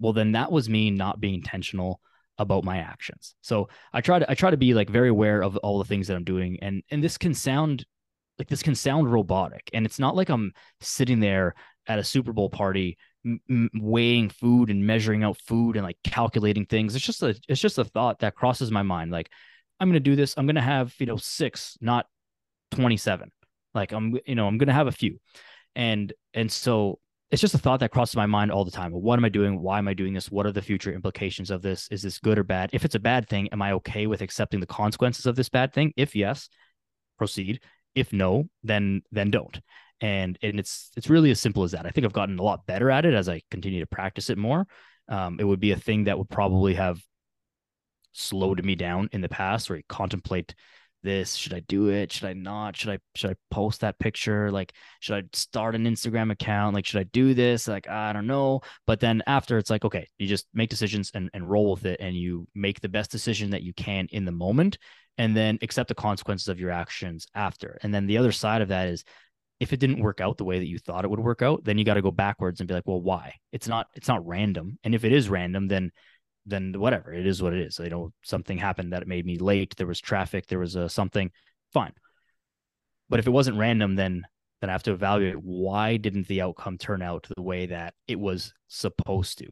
Well, then that was me not being intentional about my actions. So I try to I try to be like very aware of all the things that I'm doing and and this can sound like this can sound robotic and it's not like i'm sitting there at a super bowl party weighing food and measuring out food and like calculating things it's just a it's just a thought that crosses my mind like i'm going to do this i'm going to have you know six not 27 like i'm you know i'm going to have a few and and so it's just a thought that crosses my mind all the time. What am I doing? Why am I doing this? What are the future implications of this? Is this good or bad? If it's a bad thing, am I okay with accepting the consequences of this bad thing? If yes, proceed. If no, then then don't. And and it's it's really as simple as that. I think I've gotten a lot better at it as I continue to practice it more. Um, it would be a thing that would probably have slowed me down in the past, where you contemplate this should i do it? Should i not? Should i should i post that picture? Like should i start an instagram account? Like should i do this? Like i don't know. But then after it's like okay you just make decisions and, and roll with it and you make the best decision that you can in the moment and then accept the consequences of your actions after. And then the other side of that is if it didn't work out the way that you thought it would work out then you got to go backwards and be like well why? It's not it's not random. And if it is random then then whatever it is what it is. You know something happened that made me late there was traffic there was a something fine. But if it wasn't random then then i have to evaluate why didn't the outcome turn out the way that it was supposed to.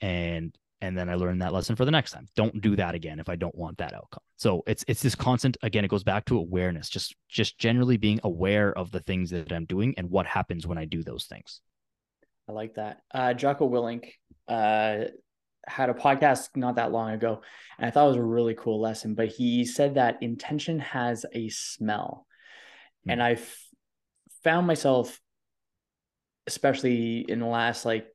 And and then i learned that lesson for the next time don't do that again if i don't want that outcome so it's it's this constant again it goes back to awareness just just generally being aware of the things that i'm doing and what happens when i do those things i like that uh jocko willink uh had a podcast not that long ago, and I thought it was a really cool lesson. But he said that intention has a smell, mm. and I found myself, especially in the last like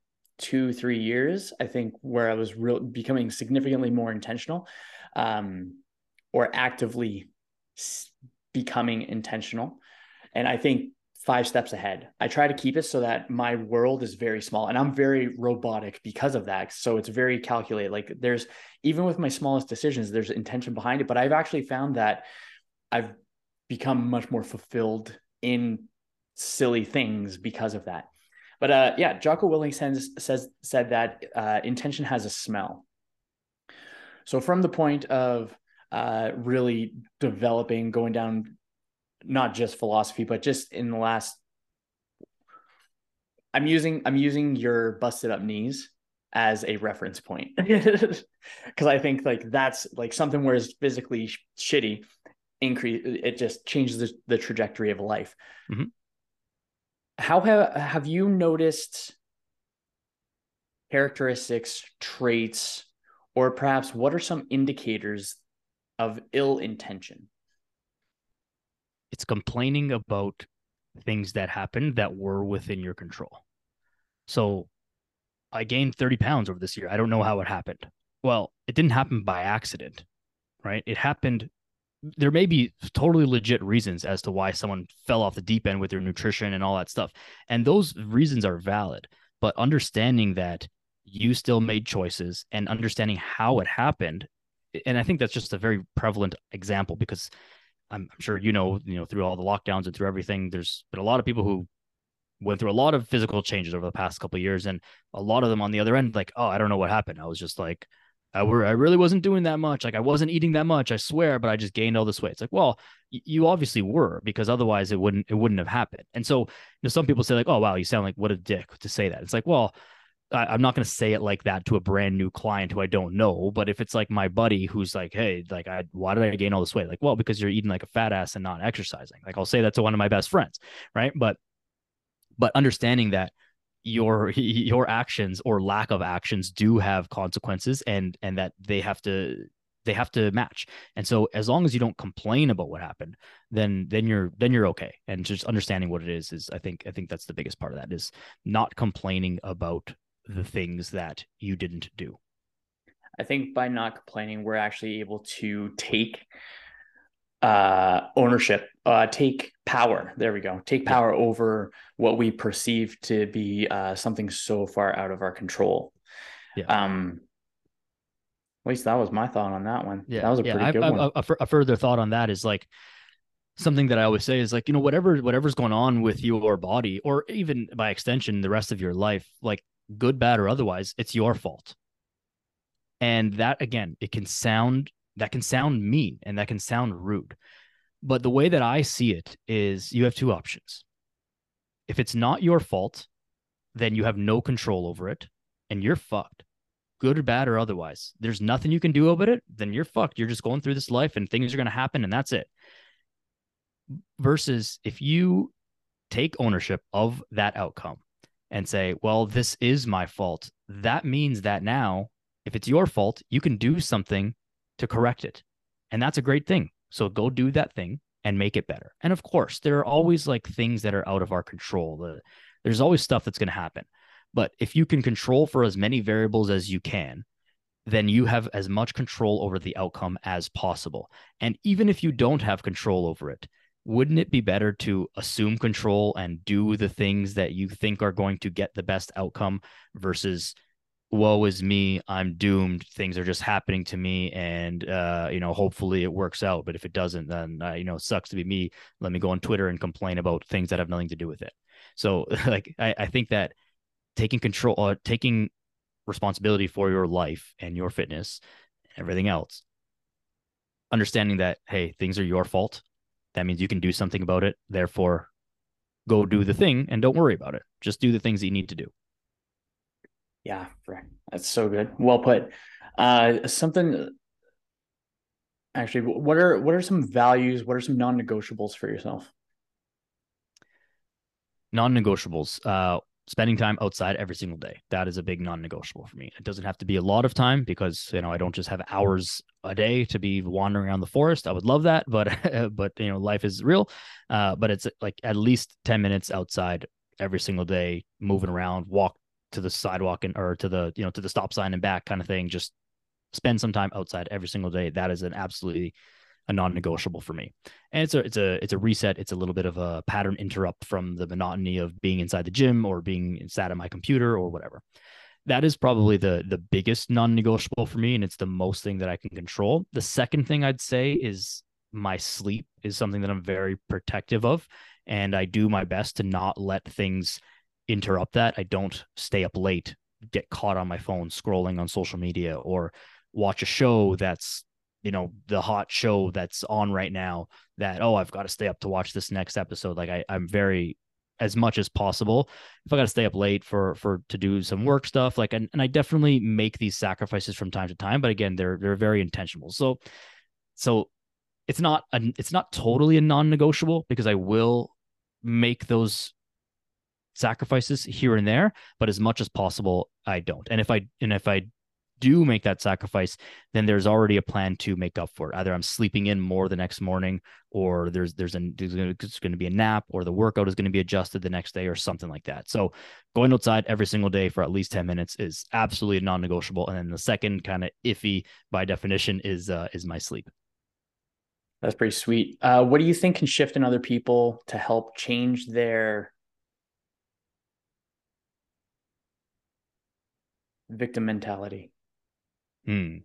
two three years, I think where I was real becoming significantly more intentional, um, or actively becoming intentional, and I think five steps ahead. I try to keep it so that my world is very small and I'm very robotic because of that. So it's very calculated. Like there's even with my smallest decisions, there's intention behind it. But I've actually found that I've become much more fulfilled in silly things because of that. But uh, yeah, Jocko Willink says, says said that uh, intention has a smell. So from the point of uh, really developing, going down not just philosophy, but just in the last I'm using I'm using your busted up knees as a reference point because I think like that's like something where it's physically sh- shitty increase it just changes the, the trajectory of life. Mm-hmm. How have have you noticed characteristics, traits, or perhaps what are some indicators of ill intention? it's complaining about things that happened that were within your control. So I gained 30 pounds over this year. I don't know how it happened. Well, it didn't happen by accident, right? It happened. There may be totally legit reasons as to why someone fell off the deep end with their nutrition and all that stuff. And those reasons are valid. But understanding that you still made choices and understanding how it happened. And I think that's just a very prevalent example because I'm, sure you know, you know, through all the lockdowns and through everything, there's been a lot of people who went through a lot of physical changes over the past couple years, and a lot of them on the other end, like, oh, I don't know what happened. I was just like, I were I really wasn't doing that much. Like I wasn't eating that much, I swear, but I just gained all this weight. It's like, well, you obviously were because otherwise it wouldn't it wouldn't have happened. And so, you know, some people say like, oh wow, you sound like what a dick to say that. It's like, well, I, am not going to say it like that to a brand new client who I don't know. But if it's like my buddy who's like, hey, like, I, why did I gain all this weight? Like, well, because you're eating like a fat ass and not exercising. Like, I'll say that to one of my best friends, right? But, but understanding that your your actions or lack of actions do have consequences, and and that they have to they have to match. And so, as long as you don't complain about what happened, then then you're then you're okay. And just understanding what it is is, I think, I think that's the biggest part of that is not complaining about the things that you didn't do. I think by not complaining, we're actually able to take uh, ownership, uh, take power. There we go. Take power over what we perceive to be uh, something so far out of our control. Yeah. Um, at least that was my thought on that one. Yeah, that was a yeah. pretty good I, one. A, a, further thought on that is like something that I always say is like you know whatever whatever's going on with your body or even by extension the rest of your life, like good, bad, or otherwise, it's your fault. And that again, it can sound that can sound mean and that can sound rude. But the way that I see it is you have two options. If it's not your fault, then you have no control over it and you're fucked. Good or bad or otherwise. There's nothing you can do about it, then you're fucked. You're just going through this life and things are going to happen and that's it. Versus if you take ownership of that outcome and say, well, this is my fault, that means that now, if it's your fault, you can do something to correct it. And that's a great thing. So go do that thing and make it better. And of course, there are always like things that are out of our control. there's always stuff that's going to happen. But if you can control for as many variables as you can, then you have as much control over the outcome as possible. And even if you don't have control over it, wouldn't it be better to assume control and do the things that you think are going to get the best outcome versus woe is me i'm doomed things are just happening to me and uh, you know hopefully it works out but if it doesn't then uh, you know it sucks to be me let me go on twitter and complain about things that have nothing to do with it so like i, I think that taking control uh, taking responsibility for your life and your fitness and everything else understanding that hey things are your fault that means you can do something about it. Therefore, go do the thing and don't worry about it. Just do the things that you need to do. Yeah, that's so good. Well put. Uh, something actually, what are what are some values? What are some non-negotiables for yourself? Non-negotiables. Uh, spending time outside every single day. That is a big non-negotiable for me. It doesn't have to be a lot of time because you know I don't just have hours a day to be wandering around the forest. I would love that, but but you know life is real. Uh, but it's like at least ten minutes outside every single day, moving around, walk to the sidewalk and or to the you know to the stop sign and back kind of thing. Just spend some time outside every single day. That is an absolutely a non-negotiable for me. And it's a it's a it's a reset. It's a little bit of a pattern interrupt from the monotony of being inside the gym or being sat at my computer or whatever. That is probably the the biggest non-negotiable for me, and it's the most thing that I can control. The second thing I'd say is my sleep is something that I'm very protective of, and I do my best to not let things interrupt that. I don't stay up late, get caught on my phone scrolling on social media, or watch a show that's you know the hot show that's on right now that oh i've got to stay up to watch this next episode like I, i'm very as much as possible if i got to stay up late for for to do some work stuff like and, and i definitely make these sacrifices from time to time but again they're they're very intentional so so it's not a, it's not totally a non-negotiable because i will make those sacrifices here and there but as much as possible i don't and if i and if i do make that sacrifice, then there's already a plan to make up for it. Either I'm sleeping in more the next morning, or there's there's, an, there's going to be a nap, or the workout is going to be adjusted the next day, or something like that. So going outside every single day for at least ten minutes is absolutely non-negotiable. And then the second kind of iffy by definition is uh, is my sleep. That's pretty sweet. Uh, what do you think can shift in other people to help change their victim mentality? Hmm.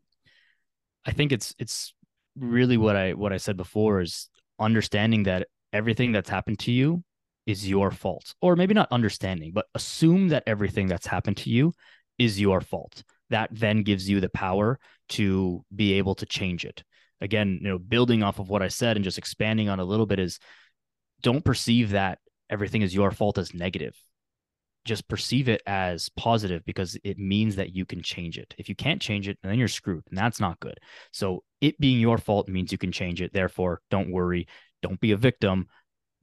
I think it's it's really what I what I said before is understanding that everything that's happened to you is your fault. Or maybe not understanding, but assume that everything that's happened to you is your fault. That then gives you the power to be able to change it. Again, you know, building off of what I said and just expanding on a little bit is don't perceive that everything is your fault as negative just perceive it as positive because it means that you can change it. If you can't change it, then you're screwed, and that's not good. So it being your fault means you can change it. Therefore, don't worry. Don't be a victim.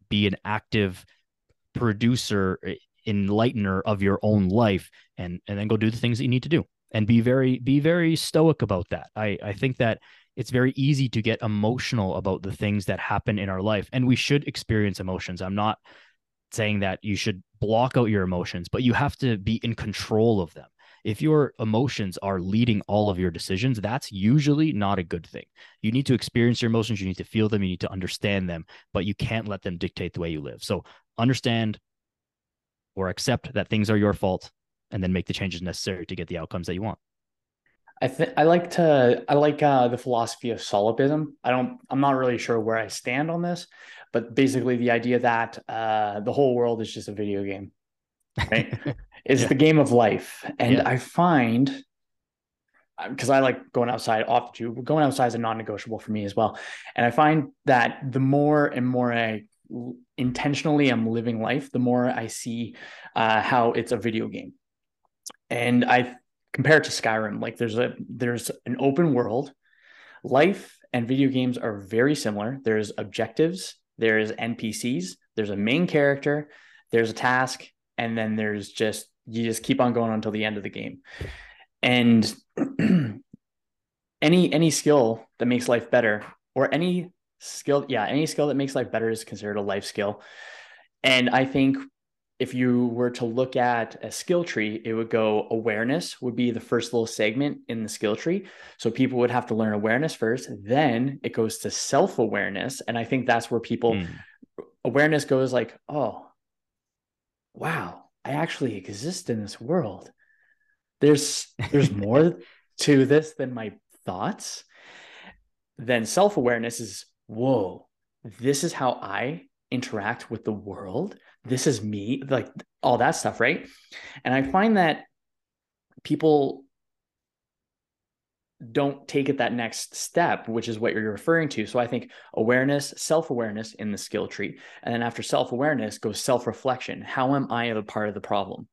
Be an active producer, enlightener of your own life, and and then go do the things that you need to do. And be very be very stoic about that. I I think that it's very easy to get emotional about the things that happen in our life, and we should experience emotions. I'm not saying that you should block out your emotions, but you have to be in control of them. If your emotions are leading all of your decisions, that's usually not a good thing. You need to experience your emotions, you need to feel them, you need to understand them, but you can't let them dictate the way you live. So understand or accept that things are your fault and then make the changes necessary to get the outcomes that you want. I think I like to I like uh, the philosophy of solipsism. I don't I'm not really sure where I stand on this, but basically the idea that uh, the whole world is just a video game, right? it's yeah. the game of life, and yeah. I find because uh, I like going outside off to going outside is a non-negotiable for me as well, and I find that the more and more I intentionally am living life, the more I see uh, how it's a video game, and I compare it to Skyrim. Like there's a there's an open world. Life and video games are very similar. There's objectives, there's NPCs, there's a main character, there's a task, and then there's just you just keep on going until the end of the game. And any any skill that makes life better or any skill yeah any skill that makes life better is considered a life skill and i think if you were to look at a skill tree it would go awareness would be the first little segment in the skill tree so people would have to learn awareness first then it goes to self-awareness and i think that's where people mm. awareness goes like oh wow i actually exist in this world there's there's more to this than my thoughts, then self awareness is whoa, this is how I interact with the world. This is me, like all that stuff, right? And I find that people don't take it that next step, which is what you're referring to. So I think awareness, self awareness in the skill tree. And then after self awareness goes self reflection. How am I a part of the problem?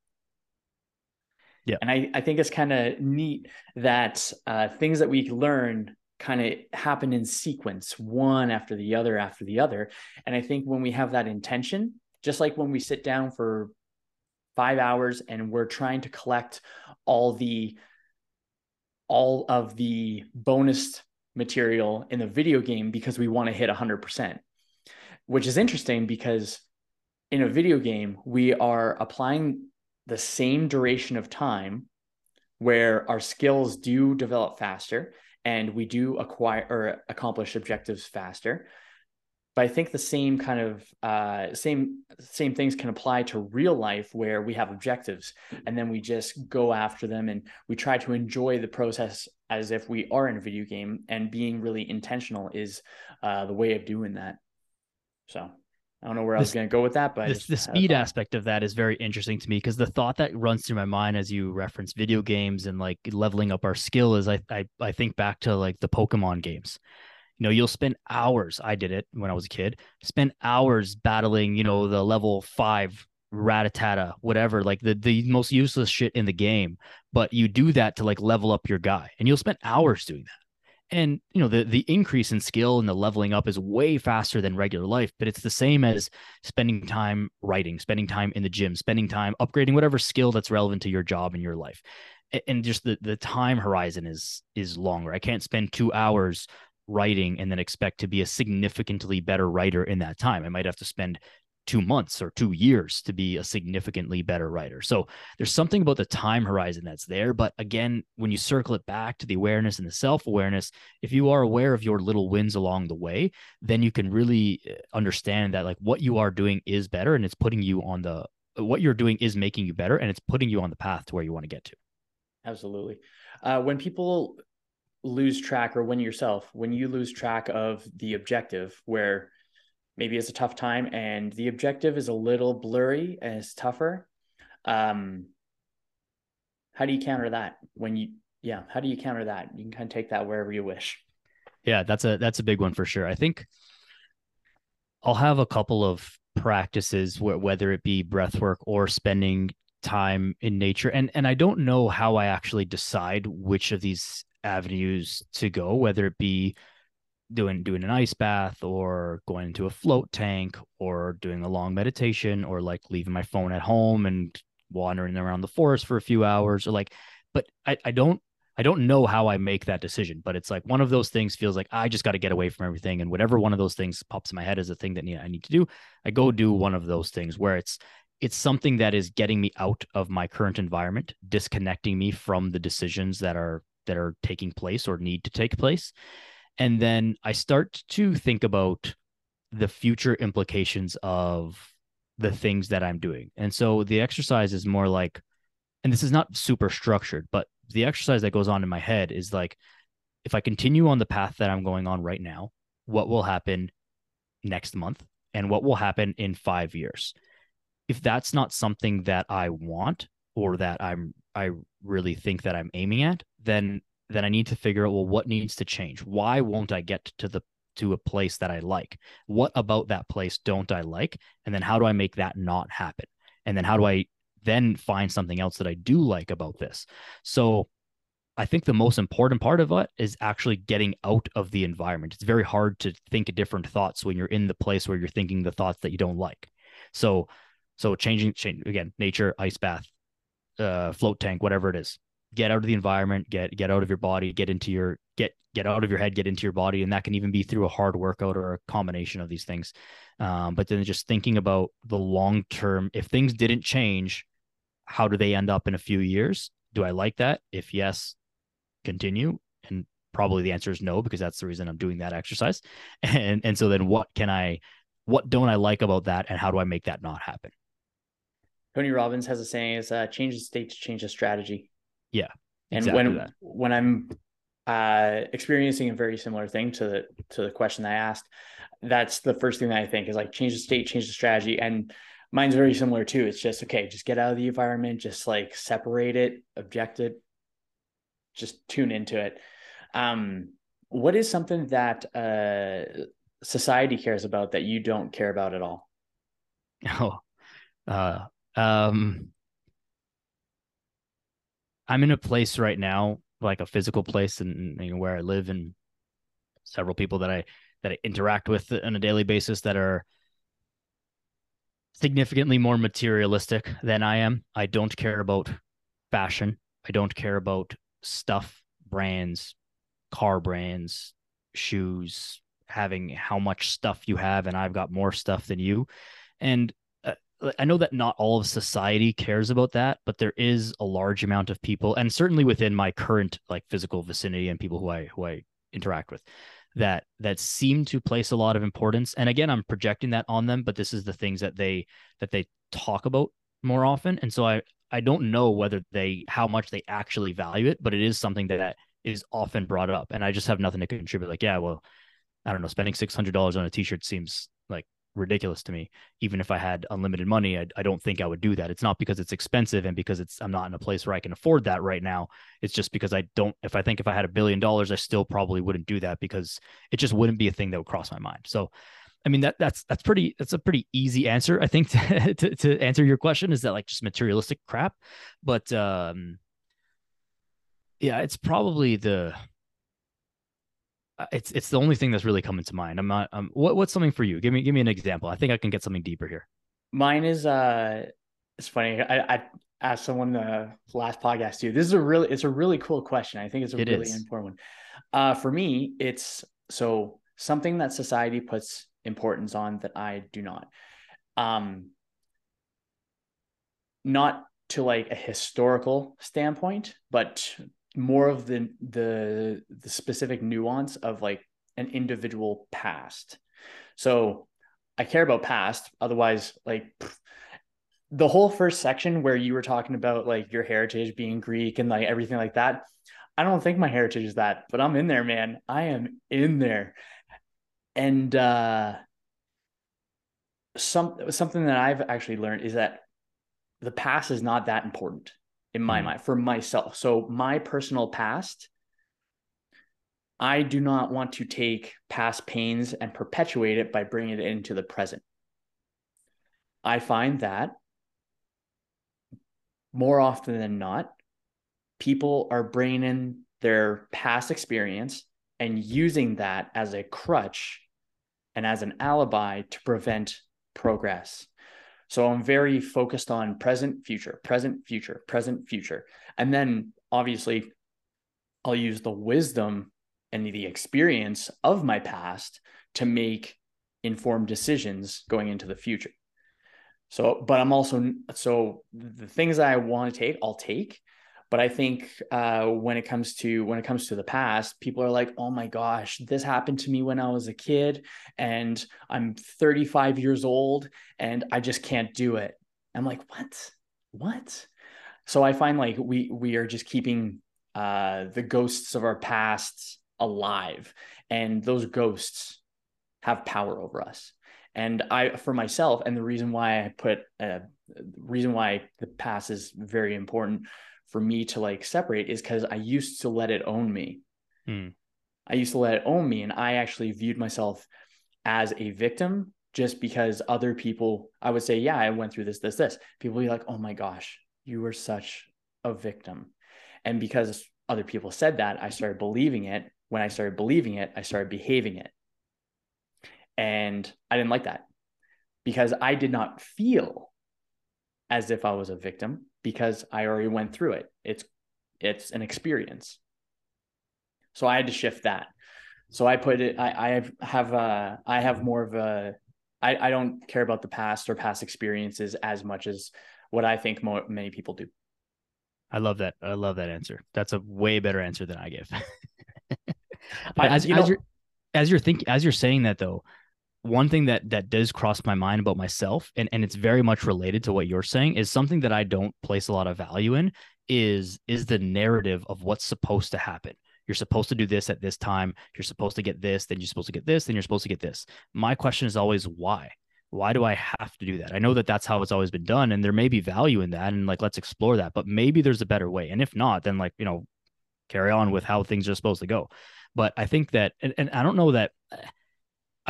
Yeah. And I, I think it's kind of neat that uh, things that we learn kind of happen in sequence, one after the other after the other. And I think when we have that intention, just like when we sit down for five hours and we're trying to collect all the all of the bonus material in the video game because we want to hit 100% which is interesting because in a video game we are applying the same duration of time where our skills do develop faster and we do acquire or accomplish objectives faster but i think the same kind of uh, same same things can apply to real life where we have objectives and then we just go after them and we try to enjoy the process as if we are in a video game and being really intentional is uh, the way of doing that so I don't know where I was going to go with that, but the, the speed aspect of that is very interesting to me because the thought that runs through my mind as you reference video games and like leveling up our skill is I, I I think back to like the Pokemon games. You know, you'll spend hours. I did it when I was a kid. Spend hours battling, you know, the level five Rattata, whatever, like the the most useless shit in the game. But you do that to like level up your guy, and you'll spend hours doing that and you know the the increase in skill and the leveling up is way faster than regular life but it's the same as spending time writing spending time in the gym spending time upgrading whatever skill that's relevant to your job and your life and just the the time horizon is is longer i can't spend 2 hours writing and then expect to be a significantly better writer in that time i might have to spend two months or two years to be a significantly better writer. So there's something about the time horizon that's there. But again, when you circle it back to the awareness and the self awareness, if you are aware of your little wins along the way, then you can really uh, understand that like what you are doing is better and it's putting you on the what you're doing is making you better and it's putting you on the path to where you want to get to. Absolutely. Uh, when people lose track or when yourself, when you lose track of the objective where maybe it's a tough time and the objective is a little blurry and it's tougher um how do you counter that when you yeah how do you counter that? You can kind of take that wherever you wish. Yeah that's a that's a big one for sure. I think i'll have a couple of practices where, whether it be breath work or spending time in nature. And and i don't know how i actually decide which of these avenues to go whether it be doing doing an ice bath or going into a float tank or doing a long meditation or like leaving my phone at home and wandering around the forest for a few hours or like but I, I don't I don't know how I make that decision, but it's like one of those things feels like I just got to get away from everything. And whatever one of those things pops in my head is a thing that I need to do, I go do one of those things where it's it's something that is getting me out of my current environment, disconnecting me from the decisions that are that are taking place or need to take place. And then I start to think about the future implications of the things that I'm doing. And so the exercise is more like, and this is not super structured, but the exercise that goes on in my head is like, if I continue on the path that I'm going on right now, what will happen next month and what will happen in five years? If that's not something that I want or that I'm, I really think that I'm aiming at, then then I need to figure out well what needs to change. Why won't I get to the to a place that I like? What about that place don't I like? And then how do I make that not happen? And then how do I then find something else that I do like about this? So I think the most important part of it is actually getting out of the environment. It's very hard to think different thoughts when you're in the place where you're thinking the thoughts that you don't like. So So changing, change again, nature, ice bath, uh, float tank, whatever it is. Get out of the environment, get get out of your body, get into your get get out of your head, get into your body, and that can even be through a hard workout or a combination of these things. Um, but then just thinking about the long term, if things didn't change, how do they end up in a few years? Do I like that? If yes, continue. And probably the answer is no, because that's the reason I'm doing that exercise. And and so then what can I what don't I like about that and how do I make that not happen? Tony Robbins has a saying is uh, change the state to change the strategy. Yeah. And exactly when that. when I'm uh, experiencing a very similar thing to the to the question I asked, that's the first thing that I think is like change the state, change the strategy. And mine's very similar too. It's just okay, just get out of the environment, just like separate it, object it, just tune into it. Um, what is something that uh, society cares about that you don't care about at all? Oh, uh, um, I'm in a place right now, like a physical place, and you where I live, and several people that I that I interact with on a daily basis that are significantly more materialistic than I am. I don't care about fashion. I don't care about stuff, brands, car brands, shoes, having how much stuff you have, and I've got more stuff than you. And Uh, I know that not all of society cares about that, but there is a large amount of people, and certainly within my current like physical vicinity and people who I who I interact with, that that seem to place a lot of importance. And again, I'm projecting that on them, but this is the things that they that they talk about more often. And so I I don't know whether they how much they actually value it, but it is something that is often brought up. And I just have nothing to contribute. Like, yeah, well, I don't know, spending six hundred dollars on a t-shirt seems ridiculous to me. Even if I had unlimited money, I, I don't think I would do that. It's not because it's expensive and because it's I'm not in a place where I can afford that right now. It's just because I don't. If I think if I had a billion dollars, I still probably wouldn't do that because it just wouldn't be a thing that would cross my mind. So, I mean that that's that's pretty that's a pretty easy answer I think to to, to answer your question. Is that like just materialistic crap? But um, yeah, it's probably the it's it's the only thing that's really coming to mind. I'm not. Um, what what's something for you? Give me give me an example. I think I can get something deeper here. Mine is uh, it's funny. I, I asked someone the last podcast too. This is a really it's a really cool question. I think it's a it really is. important one. Uh, for me, it's so something that society puts importance on that I do not. Um, not to like a historical standpoint, but more of the the the specific nuance of like an individual past. So I care about past. Otherwise, like the whole first section where you were talking about like your heritage being Greek and like everything like that. I don't think my heritage is that, but I'm in there, man. I am in there. And uh some something that I've actually learned is that the past is not that important in my mm. mind for myself. So my personal past, I do not want to take past pains and perpetuate it by bringing it into the present. I find that more often than not, people are bringing in their past experience and using that as a crutch and as an alibi to prevent progress. So I'm very focused on present, future, present, future, present, future. And then obviously, I'll use the wisdom and the experience of my past to make informed decisions going into the future. So, but I'm also, so the things that I want to take, I'll take. But I think uh, when it comes to when it comes to the past, people are like, "Oh my gosh, this happened to me when I was a kid, and I'm 35 years old, and I just can't do it." I'm like, "What? What?" So I find like we we are just keeping uh, the ghosts of our past alive, and those ghosts have power over us. And I, for myself, and the reason why I put, uh, reason why the past is very important for me to like separate is because I used to let it own me. Hmm. I used to let it own me. And I actually viewed myself as a victim just because other people, I would say, yeah, I went through this, this, this. People be like, oh my gosh, you were such a victim. And because other people said that, I started believing it. When I started believing it, I started behaving it. And I didn't like that because I did not feel as if I was a victim because I already went through it. It's it's an experience. So I had to shift that. So I put it. I I have a uh, I have more of a I I don't care about the past or past experiences as much as what I think more, many people do. I love that. I love that answer. That's a way better answer than I give. as, you know, as you're as you're thinking as you're saying that though, one thing that that does cross my mind about myself, and, and it's very much related to what you're saying, is something that I don't place a lot of value in is is the narrative of what's supposed to happen. You're supposed to do this at this time. You're supposed to get this, then you're supposed to get this, then you're supposed to get this. My question is always why? why do I have to do that? I know that that's how it's always been done, and there may be value in that, and like let's explore that. But maybe there's a better way, and if not, then like you know, carry on with how things are supposed to go. But I think that, and, and I don't know that.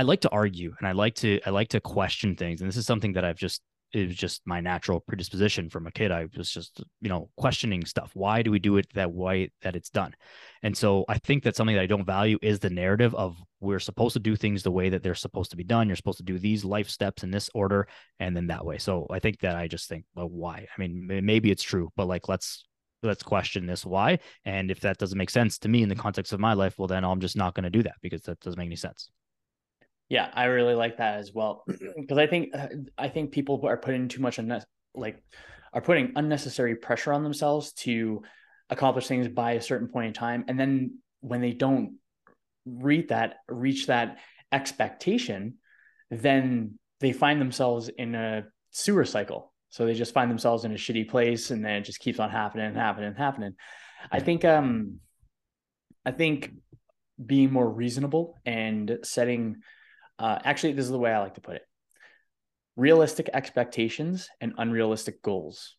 I like to argue, and I like to I like to question things, and this is something that I've just it was just my natural predisposition from a kid. I was just, you know, questioning stuff. Why do we do it that way that it's done? And so I think that something that I don't value is the narrative of we're supposed to do things the way that they're supposed to be done. You're supposed to do these life steps in this order and then that way. So I think that I just think, well, why? I mean, maybe it's true, but like, let's, let's question this why. And if that doesn't make sense to me in the context of my life, well, then I'm just not going to do that because that doesn't make any sense. Yeah, I really like that as well because I think uh, I think people are putting too much unne- like are putting unnecessary pressure on themselves to accomplish things by a certain point in time, and then when they don't reach that reach that expectation, then they find themselves in a sewer cycle. So they just find themselves in a shitty place, and then it just keeps on happening and happening and happening. I think um, I think being more reasonable and setting uh, actually, this is the way I like to put it realistic expectations and unrealistic goals.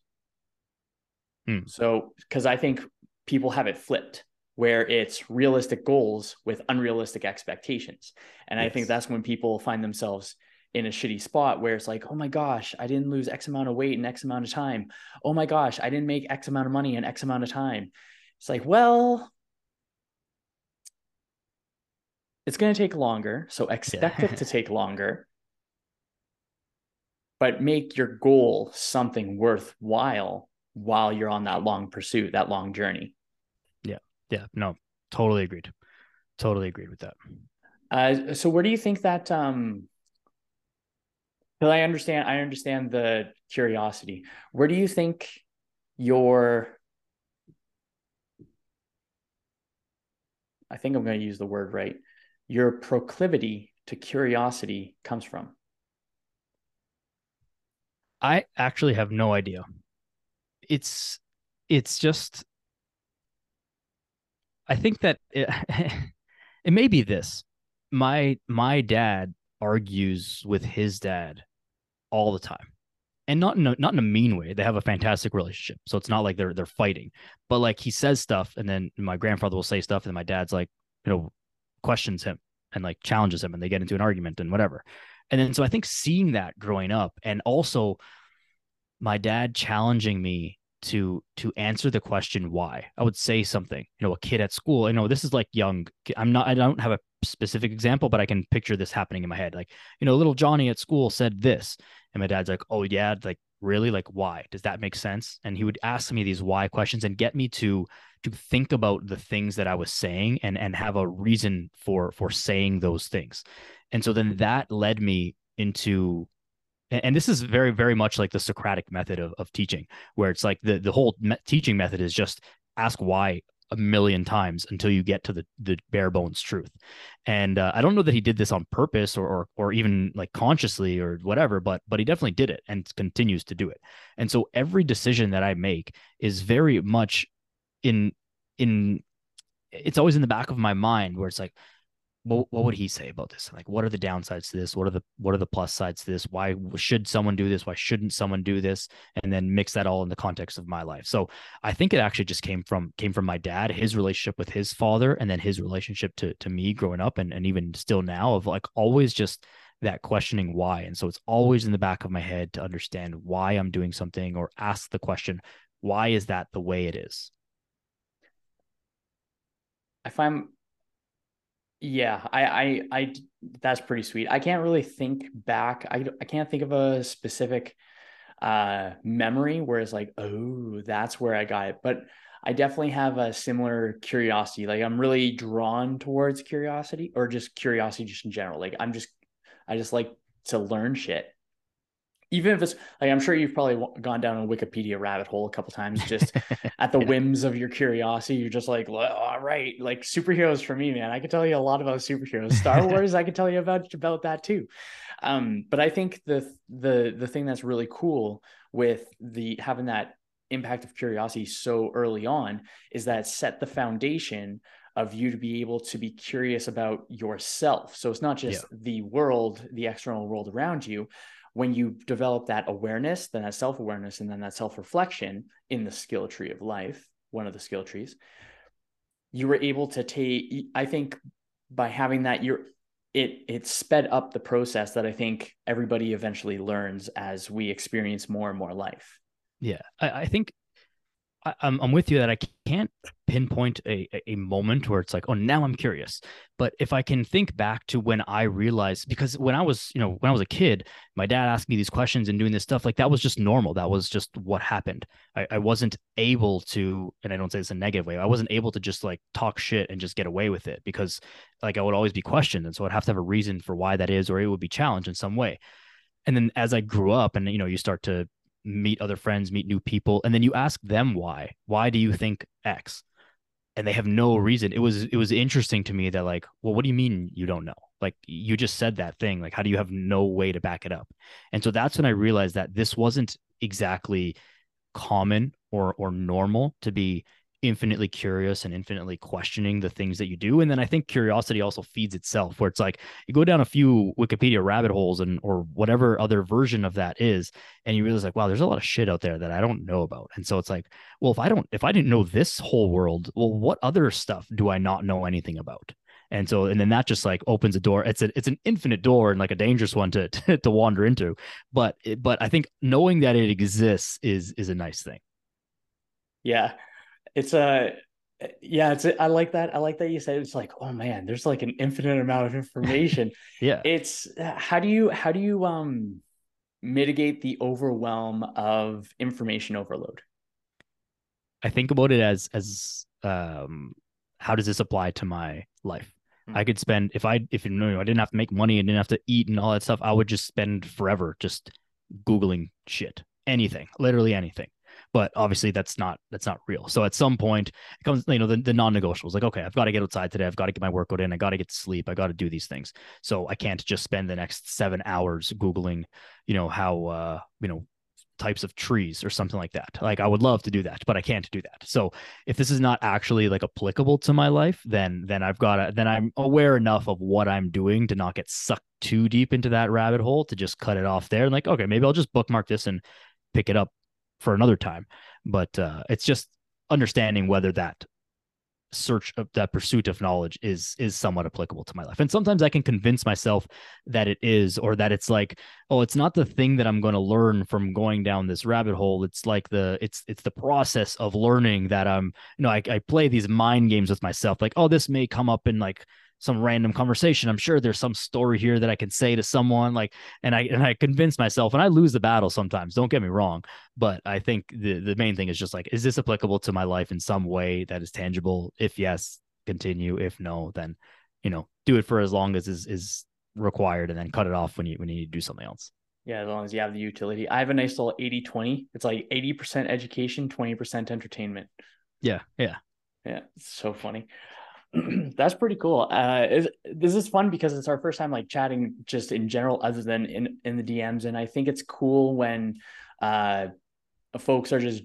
Hmm. So, because I think people have it flipped where it's realistic goals with unrealistic expectations. And yes. I think that's when people find themselves in a shitty spot where it's like, oh my gosh, I didn't lose X amount of weight in X amount of time. Oh my gosh, I didn't make X amount of money in X amount of time. It's like, well, it's going to take longer. So expect yeah. it to take longer, but make your goal something worthwhile while you're on that long pursuit, that long journey. Yeah. Yeah. No, totally agreed. Totally agreed with that. Uh, so where do you think that, um, because I understand, I understand the curiosity. Where do you think your I think I'm going to use the word right your proclivity to curiosity comes from? I actually have no idea. It's it's just I think that it, it may be this. My my dad argues with his dad all the time. And not in a, not in a mean way. They have a fantastic relationship. So it's not like they're they're fighting. But like he says stuff and then my grandfather will say stuff and my dad's like, you know, questions him and like challenges him and they get into an argument and whatever. And then so I think seeing that growing up and also my dad challenging me to to answer the question why. I would say something, you know, a kid at school, you know, this is like young. I'm not I don't have a specific example, but I can picture this happening in my head. Like, you know, little Johnny at school said this. And my dad's like, "Oh yeah, like really? Like why? Does that make sense?" And he would ask me these why questions and get me to to think about the things that I was saying and and have a reason for for saying those things. And so then that led me into and this is very very much like the socratic method of, of teaching where it's like the the whole me- teaching method is just ask why a million times until you get to the the bare bones truth. And uh, i don't know that he did this on purpose or, or or even like consciously or whatever but but he definitely did it and continues to do it. And so every decision that i make is very much in in it's always in the back of my mind where it's like what, what would he say about this? Like what are the downsides to this? What are the what are the plus sides to this? Why should someone do this? Why shouldn't someone do this? And then mix that all in the context of my life. So i think it actually just came from came from my dad his relationship with his father and then his relationship to to me growing up and, and even still now of like always just that questioning why. And so it's always in the back of my head to understand why i'm doing something or ask the question why is that the way it is? I find, yeah, I, I, I, that's pretty sweet. I can't really think back. I, I can't think of a specific uh memory where it's like, oh, that's where I got it. But I definitely have a similar curiosity. Like I'm really drawn towards curiosity or just curiosity just in general. Like I'm just I just like to learn shit. Even if it's like I'm sure you've probably gone down a Wikipedia rabbit hole a couple times just at the yeah. whims of your curiosity. You're just like, well, all right, like superheroes for me, man. I could tell you a lot about superheroes. Star Wars, I could tell you about about that too. Um, but I think the the the thing that's really cool with the having that impact of curiosity so early on is that set the foundation of you to be able to be curious about yourself. So it's not just yeah. the world, the external world around you. When you develop that awareness, then that self awareness, and then that self reflection in the skill tree of life, one of the skill trees, you were able to take, I think by having that, you're, it it sped up the process that I think everybody eventually learns as we experience more and more life. Yeah, I, I think I, I'm I'm with you that I can't pinpoint a a moment where it's like, oh, now I'm curious. But if I can think back to when I realized, because when I was, you know, when I was a kid, my dad asked me these questions and doing this stuff, like that was just normal. That was just what happened. I, I wasn't able to, and I don't say this in a negative way, I wasn't able to just like talk shit and just get away with it because like I would always be questioned. And so I'd have to have a reason for why that is, or it would be challenged in some way. And then as I grew up and, you know, you start to meet other friends, meet new people, and then you ask them why. Why do you mm-hmm. think X? And they have no reason. It was it was interesting to me that like, well, what do you mean you don't know? Like you just said that thing. Like, how do you have no way to back it up? And so that's when I realized that this wasn't exactly common or or normal to be infinitely curious and infinitely questioning the things that you do. And then i think curiosity also feeds itself where it's like you go down a few wikipedia rabbit holes and or whatever other version of that is and you realize like wow there's a lot of shit out there that i don't know about. And so it's like well if i don't if i didn't know this whole world well what other stuff do i not know anything about? And so and then that just like opens a door. It's a it's an infinite door and like a dangerous one to to, to wander into. But but i think knowing that it exists is is a nice thing. Yeah it's a yeah it's i like that i like that you said it's like oh man there's like an infinite amount of information. Yeah. It's how do you how do you um mitigate the overwhelm of information overload? I think about it as as um how does this apply to my life? Mm-hmm. i could spend if i if you know i didn't have to make money and didn't have to eat and all that stuff i would just spend forever just googling shit. Anything literally anything but obviously that's not that's not real. So at some point it comes, you know, the, the non-negotiables like, okay, I've got to get outside today. I've got to get my workout in. I got to get to sleep. I got to do these things. So I can't just spend the next seven hours Googling, you know, how, uh, you know, types of trees or something like that. Like I would love to do that, but I can't do that. So if this is not actually like applicable to my life, then then I've got to then I'm aware enough of what I'm doing to not get sucked too deep into that rabbit hole to just cut it off there and like okay, maybe I'll just bookmark this and pick it up for another time. But uh, it's just understanding whether that search of that pursuit of knowledge is is somewhat applicable to my life and sometimes i can convince myself that it is or that it's like oh it's not the thing that i'm going to learn from going down this rabbit hole it's like the it's it's the process of learning that i'm you know i, I play these mind games with myself like oh this may come up in like some random conversation. I'm sure there's some story here that I can say to someone like and I and I convince myself and I lose the battle sometimes. Don't get me wrong, but I think the the main thing is just like is this applicable to my life in some way that is tangible? If yes, continue. If no, then you know, do it for as long as is is required and then cut it off when you when you need to do something else. Yeah, as long as you have the utility. I have a nice little 80-20. It's like 80% education, 20% entertainment. Yeah, yeah. Yeah, it's so funny. that's pretty cool. Uh, is, this is fun because it's our first time like chatting just in general, other than in in the DMs, and I think it's cool when uh, folks are just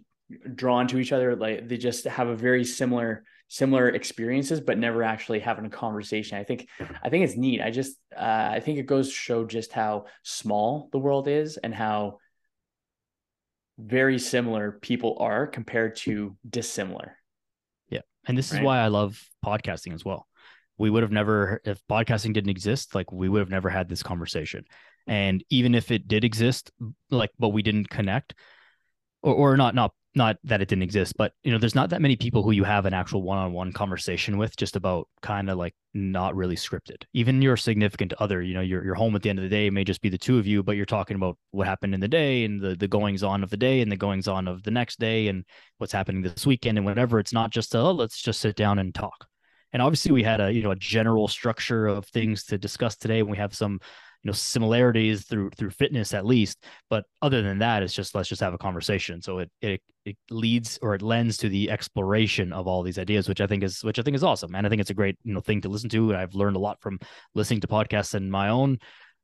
drawn to each other. Like they just have a very similar similar experiences, but never actually having a conversation. I think I think it's neat. I just uh, I think it goes to show just how small the world is and how very similar people are compared to dissimilar. And this right. is why I love podcasting as well. We would have never, if podcasting didn't exist, like we would have never had this conversation. And even if it did exist, like, but we didn't connect, or, or not, not not that it didn't exist, but you know, there's not that many people who you have an actual one-on-one conversation with just about kind of like not really scripted. Even your significant other, you know, your your home at the end of the day may just be the two of you, but you're talking about what happened in the day and the the goings on of the day and the goings on of the next day and what's happening this weekend and whatever. It's not just a, oh, let's just sit down and talk. And obviously we had a, you know, a general structure of things to discuss today and we have some know similarities through through fitness at least. But other than that it's just let's just have a conversation. So it it it leads or it lends to the exploration of all these ideas which i think is which i think is awesome. And i think it's a great you know thing to listen to. And i've learned a lot from listening to podcasts in my own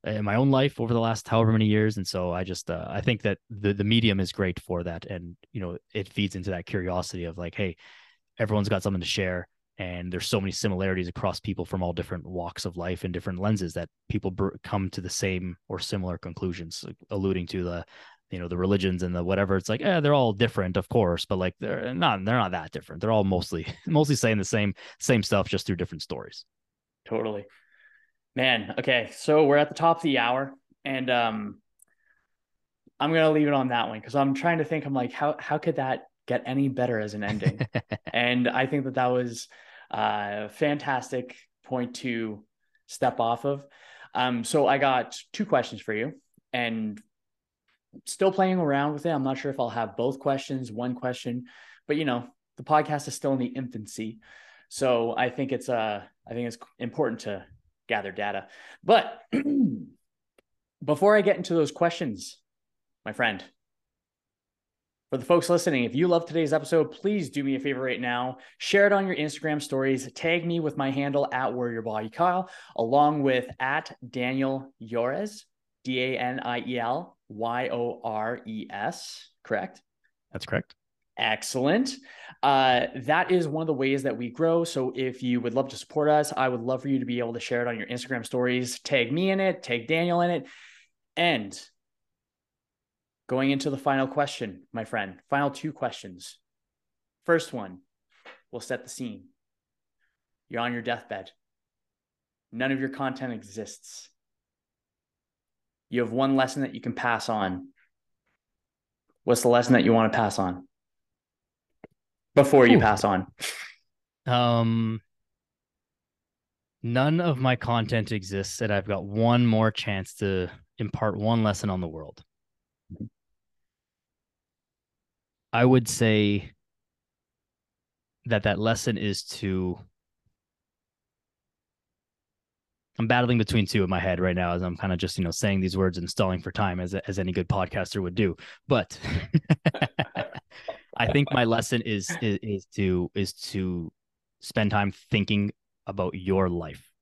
in my own life over the last however many years. And so i just uh, i think that the the medium is great for that. And you know it feeds into that curiosity of like hey everyone's got something to share and there's so many similarities across people from all different walks of life and different lenses that people br- come to the same or similar conclusions alluding to the you know the religions and the whatever. It's like yeah they're all different of course but like they're not they're not that different. They're all mostly mostly saying the same same stuff just through different stories. Totally. Man okay so we're at the top of the hour and um i'm gonna leave it on that one because i'm trying to think i'm like how how could that get any better as an ending. and I think that that was a fantastic point to step off of. Um, so I got two questions for you and still playing around with it. I'm not sure if I'll have both questions, one question, but you know, the podcast is still in the infancy. So I think it's uh I think it's important to gather data. But before I get into those questions, my friend, for the folks listening, if you love today's episode, please do me a favor right now. Share it on your Instagram stories. Tag me with my handle at Warrior Body Kyle, along with at Daniel Yores, D A N I E L Y O R E S. Correct? That's correct. Excellent. Uh, that is one of the ways that we grow. So if you would love to support us, I would love for you to be able to share it on your Instagram stories. Tag me in it, tag Daniel in it. And Going into the final question, my friend, final two questions. First one, we'll set the scene. You're on your deathbed. None of your content exists. You have one lesson that you can pass on. What's the lesson that you want to pass on before you Ooh. pass on? Um, none of my content exists, and I've got one more chance to impart one lesson on the world. I would say that that lesson is to I'm battling between two in my head right now as I'm kind of just, you know, saying these words and stalling for time as as any good podcaster would do. But I think my lesson is, is is to is to spend time thinking about your life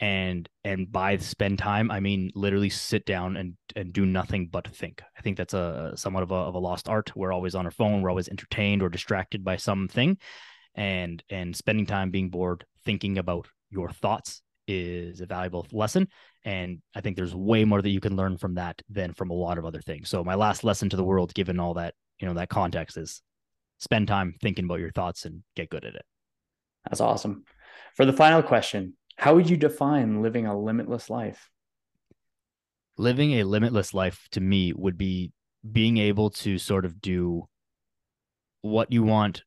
and and by spend time i mean literally sit down and and do nothing but think. I think that's a somewhat of a, of a lost art. We're always on our phone. We're always entertained or distracted by something. And and spending time being bored thinking about your thoughts is a valuable lesson. And i think there's way more that you can learn from that than from a lot of other things. So my last lesson to the world given all that you know that context is spend time thinking about your thoughts and get good at it. That's awesome. For the final question how would you define living a limitless life? Living a limitless life to me would be being able to sort of do what you want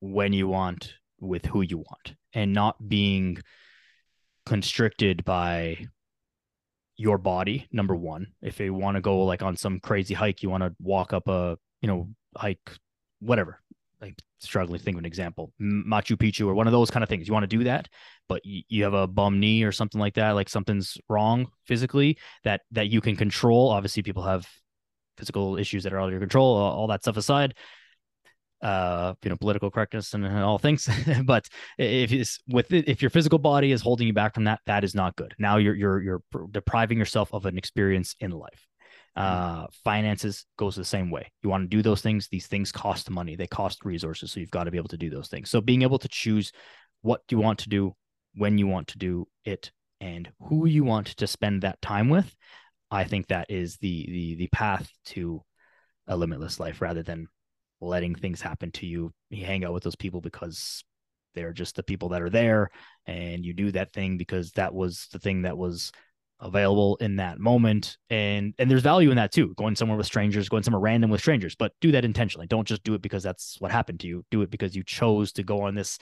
when you want with who you want and not being constricted by your body number one. If you want to go like on some crazy hike you want to walk up a you know hike whatever. Like struggling to think of an example. Machu picchu or one of those kind of things. You want to do that but you, you have a bum knee or something like that like something's wrong physically that that you can control. Obviously people have physical issues that are out of your control all that stuff aside uh you know political correctness and all things. But if it's with it, if your physical body is holding you back from that that is not good. Now you're you're you're depriving yourself of an experience in life. Mm-hmm. uh finances goes the same way. You want to do those things these things cost money. They cost resources so you've got to be able to do those things. So being able to choose what you want to do when you want to do it and who you want to spend that time with i think that is the the the path to a limitless life rather than letting things happen to you. You hang out with those people because they're just the people that are there and you do that thing because that was the thing that was available in that moment. And and there's value in that too going somewhere with strangers going somewhere random with strangers but do that intentionally. Don't just do it because that's what happened to you. Do it because you chose to go on this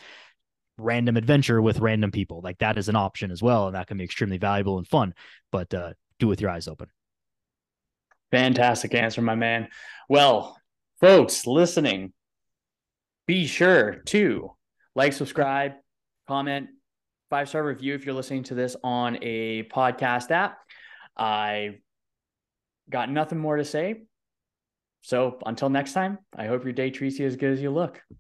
random adventure with random people like that is an option as well and that can be extremely valuable and fun but uh, do with your eyes open fantastic answer my man well folks listening be sure to like subscribe comment five star review if you're listening to this on a podcast app. I got nothing more to say. So until next time, I hope your day treats you as good as you look.